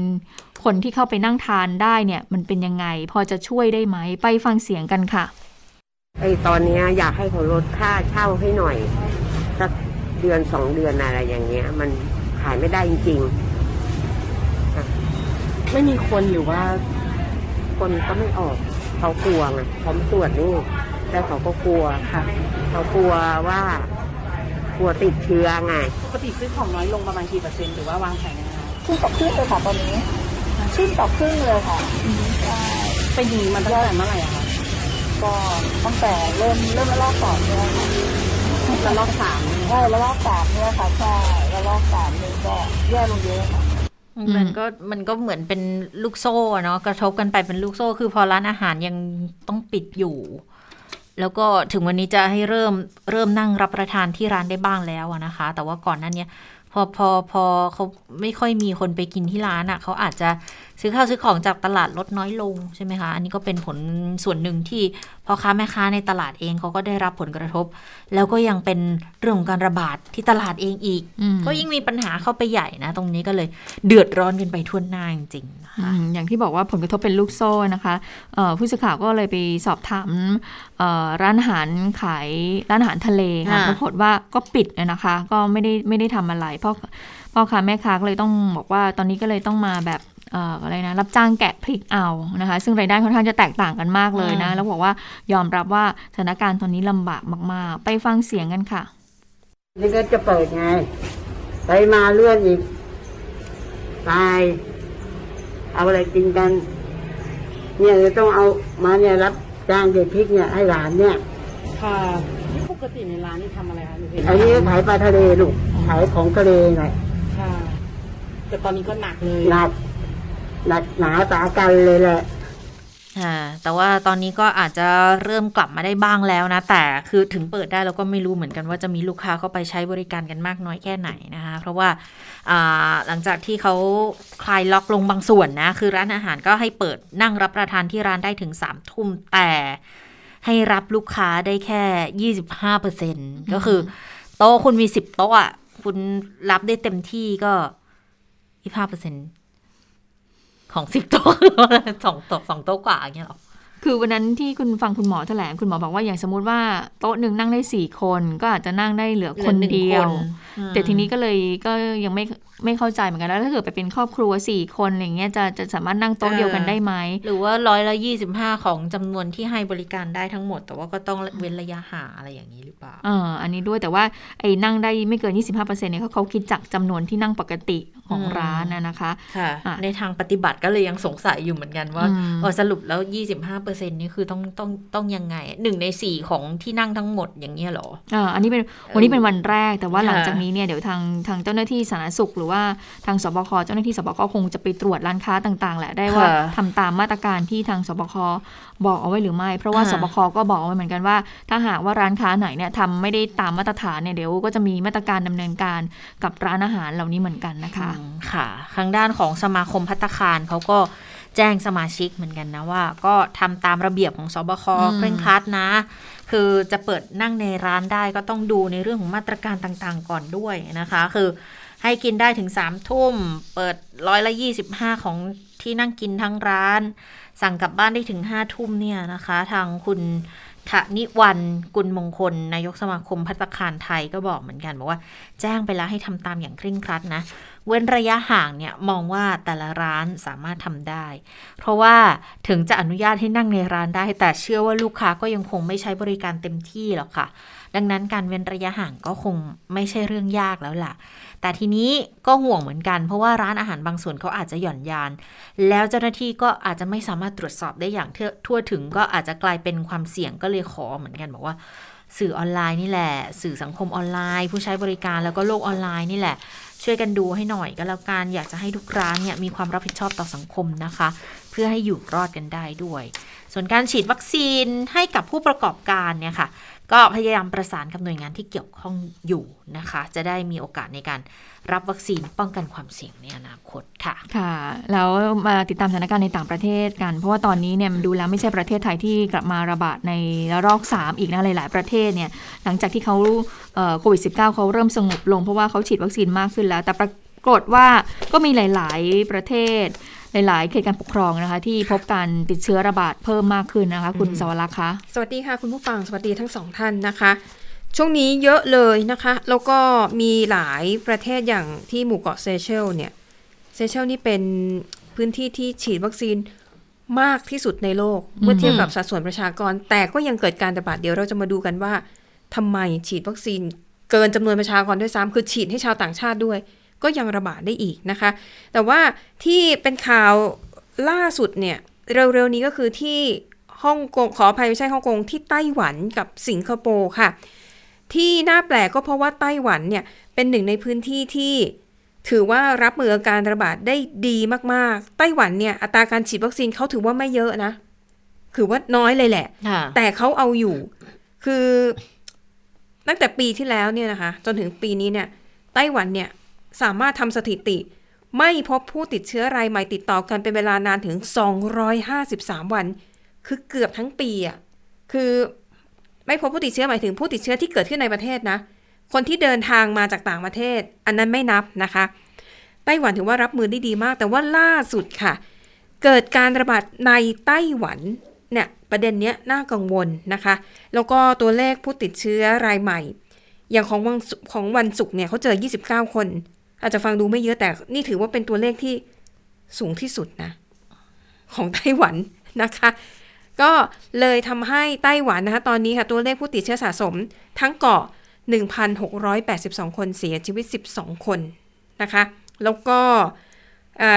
คนที่เข้าไปนั่งทานได้เนี่ย มันเป็นยังไง พอจะช่วยได้ไหมไปฟังเสียงกันค่ะไอตอนนี้อยากให้เขาลดค่าเช่าให้หน่อยสักเดือนสองเดือนอะไรอย่างเงี้ย มันขายไม่ได้จริงๆไม่มีคนหรือว่า คนก็ไม่ออกเขากลัวไงเขาตรวจนี่แต่เขาก็กลัวค่ะ เขากลัวว่า กลัวติดเชื้อไง ปกติซื้อของน้อยลงประมาณกี่เปอร์เซ็นต์หรือว่าวางแผนยังไงขึ้นต่อครึ่งเลยค่ะตอนนี้ขึ้นต่อครึ่งเลยค่ะใช่ไปยิงมันตั้งแต่เมื่อไหร่อะคะก็ตั้งแต่เริ่มเริ่มระลอกสองเนี่ยค่ะระลอกสามใช่ระลอกสามเนี่ยค่ะใช่ระลอกสามนี่ก็แย่ลงเยอะค่ะมันก็มันก็เหมือนเป็นลูกโซ่เนาะกระทบกันไปเป็นลูกโซ่ คือพอร้านอาหารยังต้องปิดอยู่ แล้วก็ถึงวันนี้จะให้เริ่มเริ่มนั่งรับประทานที่ร้านได้บ้างแล้วนะคะ แต่ว่าก่อนนั้นเนี่ยพอพอพอเขาไม่ค่อยมีคนไปกินที่ร้านอะ่ะเขาอาจจะซื้อข้าวซื้อของจากตลาดลดน้อยลงใช่ไหมคะ อันนี้ก็เป็นผลส่วนหนึ่งที่พ่อค้าแม่ค้าในตลาดเองเขาก็ได้รับผลกระทบ แล้วก็ยังเป็นเรื่องของการระบาดที่ตลาดเองอีก ก็ยิ่งมีปัญหาเข้าไปใหญ่นะ ตรงนี้ก็เลยเดือดร้อนกันไปทั่วหน้าจริงๆ อย่างที่บอกว่าผลกระทบเป็นลูกโซ่นะคะผู้สื่อข่าวก็เลยไปสอบถามร้านอาหารขายร้านอาหารทะเลค่ะปรากฏว่าก็ปิดนะคะ ก็ไม่ได้ไม่ได้ทำอะไรเพราะพ่อค้าแม่ค้าก็เลยต้องบอกว่าตอนนี้ก็เลยต้องมาแบบอะไรนะรับจ้างแกะพริกเอานะคะ ซึ่งรายได้ค่อนข้างจะแตกต่างกันมากเลยนะ แล้วบอกว่ายอมรับว่าสถานการณ์ตอนนี้ลำบากมาก ๆ ไปฟังเสียงกันค่ะ นี่ก็จะเปิดไง ไปมาเลื่อนอีกตาย เอาอะไรกินกัน เนี่ยจะต้องเอามาเนี่ยรับจ้างเด็ดพริกเนี่ยให้หลานเนี่ย ค่ะนี่ปกติในร้านนี่ทำอะไรคะอันนี้ขายปลาทะเลลูกขายของทะเลไงค่ะ แต่ตอนนี้ก็หนักเลย หนัก หนักหนาสากันเลยแหละ แต่ว่าตอนนี้ก็อาจจะเริ่มกลับมาได้บ้างแล้วนะ แต่คือถึงเปิดได้เราก็ไม่รู้เหมือนกันว่าจะมีลูกค้าเข้าไปใช้บริการกันมากน้อยแค่ไหนนะคะ เพราะว่าหลังจากที่เขาคลายล็อกลงบางส่วนนะ คือร้านอาหารก็ให้เปิดนั่งรับประทานที่ร้านได้ถึง3ามทุ่มแต่ให้รับลูกค้าได้แค่ 25%ก็คือโต๊ะคุณมี 10 โต๊ะคุณรับได้เต็มที่ก็ 25% ของสิบโต๊ะสองโต๊ะสองโต๊ะกว่าอย่างเงี้ยหรอคือวันนั้นที่คุณฟังคุณหมอแถลงคุณหมอบอกว่าอย่างสมมุติว่าโต๊ะหนึ่งนั่งได้สี่คนก็อาจจะนั่งได้เหลือคนเดียว แต่ทีนี้ก็เลยก็ยังไม่ไม่เข้าใจเหมือนกันแล้วถ้าเกิดไปเป็นครอบครัวสี่คนอย่างเงี้ยจะจะสามารถนั่งโต๊ะเดียวกันได้ไหมหรือว่าร้อยละยี่สิบห้าของจำนวนที่ให้บริการได้ทั้งหมด แต่ว่าก็ต้องเว้นระยะห่างอะไรอย่างนี้หรือเปล่าอ่าอันนี้ด้วยแต่ว่าไอ้นั่งได้ไม่เกินยี่สิบห้าเปอร์เซ็นต์เนี่ยเขาเขาคิดจากจำนวนที่นั่งปกติของร้านนะคะค่ะในทางปฏิบัติก็เลยยังสงสัยอยู่เหมือนกันว่าอสรุปแล้วยี่สิบห้าเปอร์เซ็นต์นี่คือต้องต้องต้องยังไงหนึ่งในสี่ของที่นั่งทั้งหมดอย่างเงี้ยหรออ่าอันนี้เป็นวันนี้เป็นวันแรกแต่ว่าหลังจากนี้เนี่ยเดี๋ยวทางทางเจ้าหน้าที่สาธารณสุข หรือว่าทางสบคเจ้าหน้าที่สบคคงจะไปตรวจร้านค้าต่าง ๆ แหละได้ว่าทำตามมาตรการที่ทางสบคบอกเอาไว้หรือไม่ เพราะว่าสบคก็บอกเอาไว้เหมือนกันว่า ถ้าหากว่าร้านค้าไหนเนี่ยทำไม่ได้ตามมาตรฐานเนี่ยเดี๋ยวก็จะมีมาตรการดำเนินการกับร้านอาหารเหล่านี้เหมือนกันนะคะค่ะทางด้านของสมาคมพัตคารเขาก็แจ้งสมาชิกเหมือนกันนะว่า ก็ทำตามระเบียบของสบคเคร่งครัดนะ คือจะเปิดนั่งในร้านได้ก็ต้องดูในเรื่องของมาตรการต่างๆ ก่อนด้วยนะคะ คือให้กินได้ถึงสามทุ่ม เปิดร้อยละยี่สิบห้าของที่นั่งกินทั้งร้าน สั่งกลับบ้านได้ถึงห้าทุ่มเนี่ยนะคะ ทางคุณทนิวันกุลมงคล นายกสมาคมพัตคารไทยก็บอกเหมือนกัน บอกว่าแจ้งไปแล้วให้ทำตามอย่างเคร่งครัดนะ เว้นระยะห่างเนี่ยมองว่าแต่ละร้านสามารถทำได้ เพราะว่าถึงจะอนุญาตให้นั่งในร้านได้ แต่เชื่อว่าลูกค้าก็ยังคงไม่ใช้บริการเต็มที่หรอกค่ะ ดังนั้นการเว้นระยะห่างก็คงไม่ใช่เรื่องยากแล้วล่ะ แต่ทีนี้ก็ห่วงเหมือนกัน เพราะว่าร้านอาหารบางส่วนเขาอาจจะหย่อนยาน แล้วเจ้าหน้าที่ก็อาจจะไม่สามารถตรวจสอบได้อย่างทั่วถึงก็อาจจะกลายเป็นความเสี่ยงก็เลยขอเหมือนกันบอกว่า สื่อออนไลน์นี่แหละ สื่อสังคมออนไลน์ ผู้ใช้บริการแล้วก็โลกออนไลน์นี่แหละช่วยกันดูให้หน่อยก็แล้วกันอยากจะให้ทุกร้านเนี่ยมีความรับผิดชอบต่อสังคมนะคะ เพื่อให้อยู่รอดกันได้ด้วย ส่วนการฉีดวัคซีนให้กับผู้ประกอบการเนี่ยค่ะ ก็พยายามประสานกับหน่วยงานที่เกี่ยวข้องอยู่นะคะ จะได้มีโอกาสในการรับวัคซีนป้องกันความเสี่ยงในอนาคตค่ะค่ะ แล้วมาติดตามสถานการณ์ในต่างประเทศกัน เพราะว่าตอนนี้เนี่ยดูแล้วไม่ใช่ประเทศไทยที่กลับมาระบาดในระลอก 3 อีกนะหลาย ๆ ประเทศเนี่ยหลังจากที่เขาโควิด -19 เขาเริ่มสงบลงเพราะว่าเขาฉีดวัคซีนมากขึ้นแล้ว แต่ปรากฏว่าก็มีหลาย ๆ ประเทศ หลาย ๆ เขตการปกครองนะคะ ที่พบการติดเชื้อระบาดเพิ่มมากขึ้นนะคะ คุณสวรักษ์คะสวัสดีค่ะ คุณผู้ฟังสวัสดีทั้งสองท่านนะคะ ช่วงนี้เยอะเลยนะคะ แล้วก็มีหลายประเทศอย่างที่หมู่เกาะเซเชลเนี่ยเซเชลนี่เป็นพื้นที่ที่ฉีดวัคซีนมากที่สุดในโลกเมื่อเทียบกับสัดส่วนประชากร แต่ก็ยังเกิดการระบาดเดี๋ยวเราจะมาดูกันว่าทำไมฉีดวัคซีนเกินจำนวนประชากรด้วยซ้ำคือฉีดให้ชาวต่างชาติด้วย ก็ยังระบาดได้อีกนะคะ แต่ว่าที่เป็นข่าวล่าสุดเนี่ยเร็วๆนี้ก็คือที่ฮ่องกงขออภัยไม่ใช่ฮ่องกงที่ไต้หวันกับสิงคโปร์ค่ะ ที่น่าแปลกก็เพราะว่าไต้หวันเนี่ยเป็นหนึ่งในพื้นที่ที่ถือว่ารับมืออาการระบาดได้ดีมากๆ ไต้หวันเนี่ยอัตราการฉีดวัคซีนเขาถือว่าไม่เยอะนะคือว่าน้อยเลยแหละ แต่เขาเอาอยู่ คือตั้งแต่ปีที่แล้วเนี่ยนะคะ จนถึงปีนี้เนี่ย ไต้หวันเนี่ย สามารถทำสถิติ ไม่พบผู้ติดเชื้อรายใหม่ติดต่อกันเป็นเวลานานถึง 253 วัน คือเกือบทั้งปีอะคือไม่พบผู้ติดเชื้อหมายถึงผู้ติดเชื้อที่เกิดขึ้นในประเทศนะ คนที่เดินทางมาจากต่างประเทศ อันนั้นไม่นับนะคะไต้หวันถือว่ารับมือได้ดีมาก แต่ว่าล่าสุดค่ะ เกิดการระบาดในไต้หวันเนี่ยประเด็นเนี้ยน่ากังวลนะคะ แล้วก็ตัวเลขผู้ติดเชื้อรายใหม่ อย่างของวันของวันศุกร์เนี่ยเขาเจอ 29 คน อาจจะฟังดูไม่เยอะแต่นี่ถือว่าเป็นตัวเลขที่สูงที่สุดนะ ของไต้หวันนะคะ ก็เลยทำให้ไต้หวันนะคะ ตอนนี้ค่ะ ตัวเลขผู้ติดเชื้อสะสม ทั้งเกาะ 1,682 คนเสียชีวิต 12 คนนะคะ แล้วก็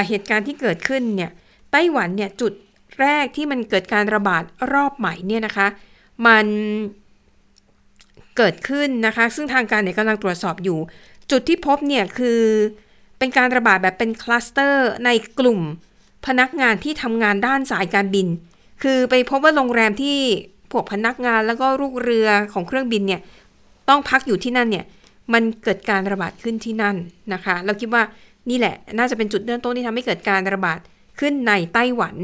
เหตุการณ์ที่เกิดขึ้นเนี่ย ไต้หวันเนี่ยจุดแรกที่มันเกิดการระบาดรอบใหม่เนี่ยนะคะ มันเกิดขึ้นนะคะ ซึ่งทางการเนี่ยกำลังตรวจสอบอยู่ จุดที่พบเนี่ยคือเป็นการระบาดแบบเป็นคลัสเตอร์ในกลุ่มพนักงานที่ทำงานด้านสายการบิน คือไปพบว่าโรงแรมที่พวกพนักงานแล้วก็ลูกเรือของเครื่องบินเนี่ยต้องพักอยู่ที่นั่นเนี่ยมันเกิดการระบาดขึ้นที่นั่นนะคะ เราคิดว่านี่แหละน่าจะเป็นจุดเริ่มต้นที่ทำให้เกิดการระบาดขึ้นในไต้หวัน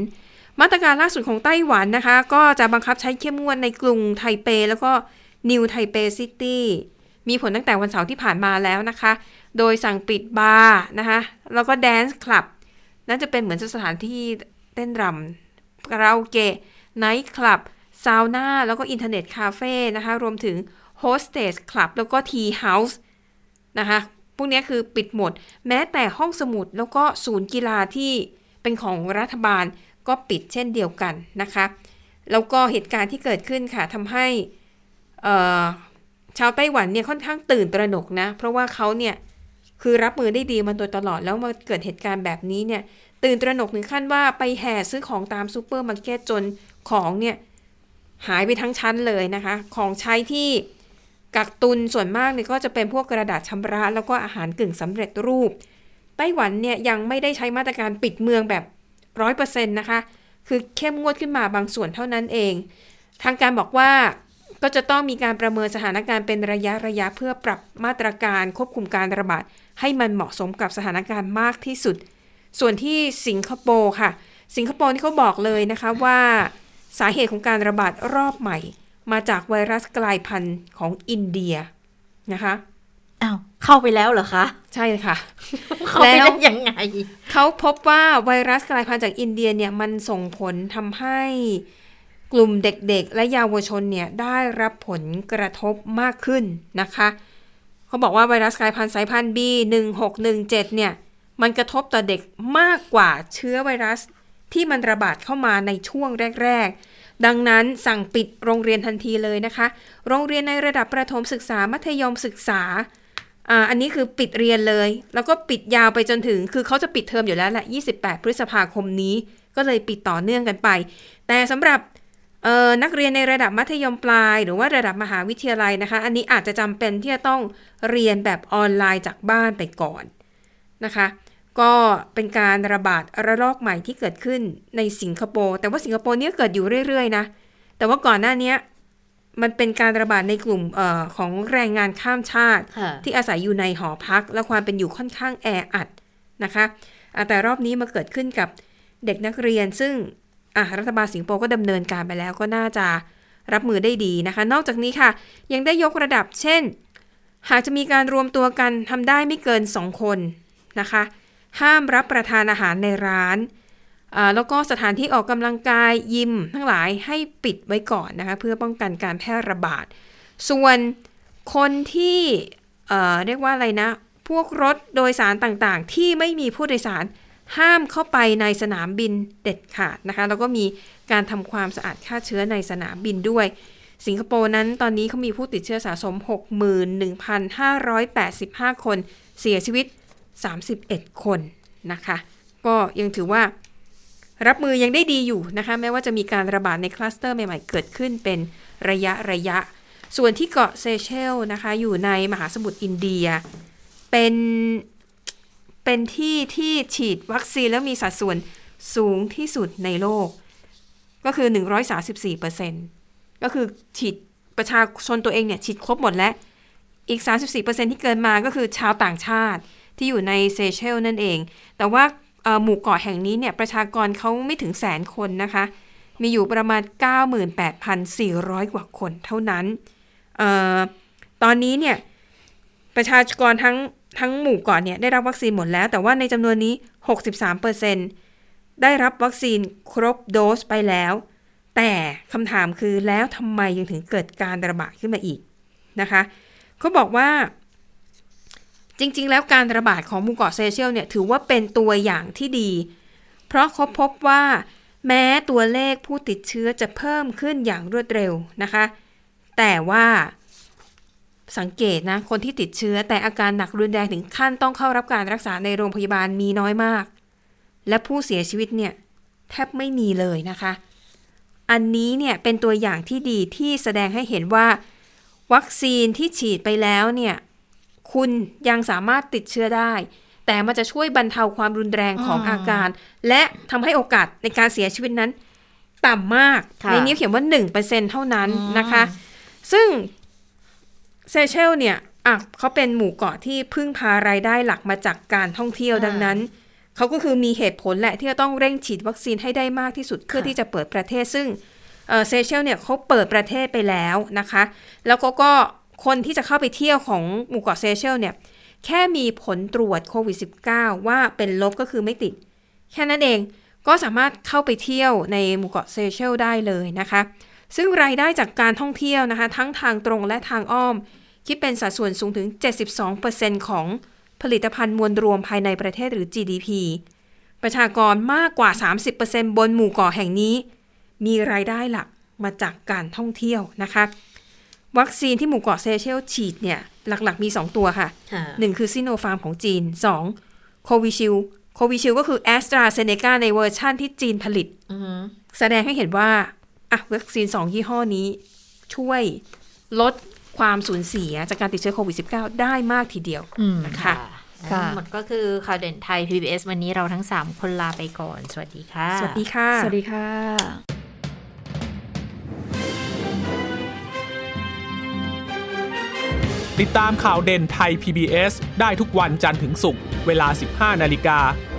มาตรการล่าสุดของไต้หวันนะคะ ก็จะบังคับใช้เข้มงวดในกรุงไทเป แล้วก็นิวไทเปซิตี้ มีผลตั้งแต่วันเสาร์ที่ผ่านมาแล้วนะคะ โดยสั่งปิดบาร์นะคะแล้วก็ dance club นั่นจะเป็นเหมือนสถานที่เต้นรำคาราโอเกะไนท์คลับซาวน่าแล้วก็อินเทอร์เน็ตคาเฟ่นะคะ รวมถึงhostess club แล้วก็ tea house นะคะ พวกนี้คือปิดหมด แม้แต่ห้องสมุดแล้วก็ศูนย์กีฬาที่เป็นของรัฐบาลก็ปิดเช่นเดียวกันนะคะ แล้วก็เหตุการณ์ที่เกิดขึ้นค่ะทำให้ ชาวไต้หวันเนี่ยค่อนข้างตื่นตระหนกนะ เพราะว่าเขาเนี่ยคือรับมือได้ดีมาโดยตลอดแล้วมาเกิดเหตุการณ์แบบนี้เนี่ย ตื่นตระหนกถึงขั้นว่าไปแห่ซื้อของตามซูเปอร์มาร์เก็ตจนของเนี่ยหายไปทั้งชั้นเลยนะคะ ของใช้ที่กักตุนส่วนมากเนี่ยก็จะเป็นพวกกระดาษชำระ แล้วก็อาหารกึ่งสำเร็จรูป ไต้หวันเนี่ยยังไม่ได้ใช้มาตรการปิดเมืองแบบร้อยเปอร์เซ็นต์นะคะ คือเข้มงวดขึ้นมาบางส่วนเท่านั้นเอง ทางการบอกว่า ก็จะต้องมีการประเมินสถานการณ์เป็นระยะระยะเพื่อปรับมาตรการควบคุมการระบาดให้มันเหมาะสมกับสถานการณ์มากที่สุด ส่วนที่สิงคโปร์ค่ะ สิงคโปร์นี่เขาบอกเลยนะคะว่าสาเหตุของการระบาดรอบใหม่ มาจากไวรัสกลายพันธุ์ของอินเดียนะคะอ้าวเข้าไปแล้วเหรอคะ ใช่ค่ะ เข้าไปได้ยังไง เขาพบว่าไวรัสกลายพันธุ์จากอินเดียเนี่ยมันส่งผลทำให้ กลุ่มเด็กๆ และเยาวชนเนี่ยได้รับผลกระทบมากขึ้นนะคะ เขาบอกว่าไวรัสกลายพันธุ์สายพันธุ์ B1617 เนี่ยมันกระทบต่อเด็กมากกว่าเชื้อไวรัสที่มันระบาดเข้ามาในช่วงแรก ๆ ดังนั้นสั่งปิดโรงเรียนทันทีเลยนะคะ โรงเรียนในระดับประถมศึกษามัธยมศึกษาอ่าอันนี้คือปิดเรียนเลย แล้วก็ปิดยาวไปจนถึง คือเขาจะปิดเทอมอยู่แล้วแหละ 28 พฤษภาคมนี้ ก็เลยปิดต่อเนื่องกันไป แต่สำหรับ นักเรียนในระดับมัธยมปลาย หรือว่าระดับมหาวิทยาลัยนะคะ อันนี้อาจจะจำเป็นที่จะต้องเรียนแบบออนไลน์จากบ้านไปก่อนนะคะ ก็เป็นการระบาดระลอกใหม่ที่เกิดขึ้นในสิงคโปร์แต่ว่าสิงคโปร์เนี่ยเกิดอยู่เรื่อยๆนะแต่ว่าก่อนหน้านี้มันเป็นการระบาดในกลุ่มเออของแรงงานข้ามชาติค่ะที่อาศัยอยู่ในหอพัก และความเป็นอยู่ค่อนข้างแออัดนะคะอะแต่รอบนี้มาเกิดขึ้นกับเด็กนักเรียนซึ่ง อะรัฐบาลสิงคโปร์ก็ดำเนินการไปแล้วก็น่าจะรับมือได้ดีนะคะ นอกจากนี้ค่ะ ยังได้ยกระดับ เช่น หากจะมีการรวมตัวกันทำได้ไม่เกิน 2 คนนะคะ ห้ามรับประทานอาหารในร้านแล้วก็สถานที่ออกกำลังกายยิมทั้งหลายให้ปิดไว้ก่อนนะคะเพื่อป้องกันการแพร่ระบาด ส่วนคนที่เรียกว่าอะไรนะ พวกรถโดยสารต่างๆ ที่ไม่มีผู้โดยสาร ห้ามเข้าไปในสนามบินเด็ดขาดนะคะ แล้วก็มีการทำความสะอาดฆ่าเชื้อในสนามบินด้วย สิงคโปร์นั้นตอนนี้เขามีผู้ติดเชื้อสะสม 61,585 คน เสียชีวิต 31 คนนะคะ ก็ยังถือว่ารับมือยังได้ดีอยู่นะคะ แม้ว่าจะมีการระบาดในคลัสเตอร์ใหม่ๆ เกิดขึ้นเป็นระยะระยะ ส่วนที่เกาะเซเชลนะคะ อยู่ในมหาสมุทรอินเดีย เป็น เป็นที่ที่ฉีดวัคซีนแล้วมีสัดส่วนสูงที่สุดในโลก ก็คือ 134%ก็คือฉีดประชาชนตัวเองเนี่ยฉีดครบหมดแล้ว อีก 34%ที่เกินมาก็คือชาวต่างชาติที่อยู่ในเซเชลนั่นเอง แต่ว่าหมู่เกาะแห่งนี้เนี่ยประชากรเขาไม่ถึงแสนคนนะคะ มีอยู่ประมาณ 98,400 กว่าคนเท่านั้นออตอนนี้เนี่ยประชากรทั้ง ทั้งหมู่เกาะเนี่ยได้รับวัคซีนหมดแล้ว แต่ว่าในจำนวนนี้ 63%ได้รับวัคซีนครบโดสไปแล้ว แต่คำถามคือแล้วทำไมยังถึงเกิดการระบาดขึ้นมาอีกนะคะเขาบอกว่า จริง ๆ แล้วการระบาดของหมู่เกาะเซเชียลเนี่ยถือว่าเป็นตัวอย่างที่ดี เพราะเขาพบว่าแม้ตัวเลขผู้ติดเชื้อจะเพิ่มขึ้นอย่างรวดเร็วนะคะ แต่ว่า สังเกตนะ คนที่ติดเชื้อแต่อาการหนักรุนแรงถึงขั้นต้องเข้ารับการรักษาในโรงพยาบาลมีน้อยมาก และผู้เสียชีวิตเนี่ยแทบไม่มีเลยนะคะ อันนี้เนี่ยเป็นตัวอย่างที่ดีที่แสดงให้เห็นว่า วัคซีนที่ฉีดไปแล้วเนี่ยคุณยังสามารถติดเชื้อได้ แต่มันจะช่วยบรรเทาความรุนแรงของอืมอาการ และทำให้โอกาสในการเสียชีวิตนั้น ต่ำมากค่ะในนี้เขียนว่า 1%เท่านั้นนะคะ ซึ่ง เซเชลเนี่ยอะเขาเป็นหมู่เกาะที่พึ่งพารายได้หลักมาจากการท่องเที่ยวดังนั้นเขาก็คือมีเหตุผลแหละที่จะต้องเร่งฉีดวัคซีนให้ได้มากที่สุดเพื่อที่จะเปิดประเทศซึ่งเอ่อเซเชลเนี่ยเขาเปิดประเทศไปแล้วนะคะ แล้วก็ก็คนที่จะเข้าไปเที่ยวของหมู่เกาะเซเชลเนี่ยแค่มีผลตรวจโควิด -19 ว่าเป็นลบก็คือไม่ติด แค่นั้นเองก็สามารถเข้าไปเที่ยวในหมู่เกาะเซเชลได้เลยนะคะ ซึ่งรายได้จากการท่องเที่ยวนะคะ ทั้งทางตรงและทางอ้อม คิดเป็นสัดส่วนสูงถึง 72%ของผลิตภัณฑ์มวลรวมภายในประเทศหรือ GDP ประชากรมากกว่า 30%บนหมู่เกาะแห่งนี้ มีรายได้หลักมาจากการท่องเที่ยวนะคะ วัคซีนที่หมู่เกาะเซเชลฉีดเนี่ย หลักๆ มี 2 ตัวค่ะค่ะหนึ่งคือซิโนฟาร์มของจีน 2. โควิชีลด์โควิชีลด์ก็คือแอสตราเซเนกาในเวอร์ชั่นที่จีนผลิตอือฮึแสดงให้เห็นว่า อะวัคซีน 2 ยี่ห้อนี้ช่วยลดความสูญเสียจากการติดเชื้อโควิด -19 ได้มากทีเดียวอืมนะคะค่ะทั้งหมดก็คือข่าวเด่นไทย PBS วันนี้เราทั้ง 3 คนลาไปก่อน สวัสดีค่ะ สวัสดีค่ะ สวัสดีค่ะ ติดตามข่าวเด่นไทย PBS ได้ทุกวันจันทร์ถึงศุกร์เวลา 15 นาฬิกา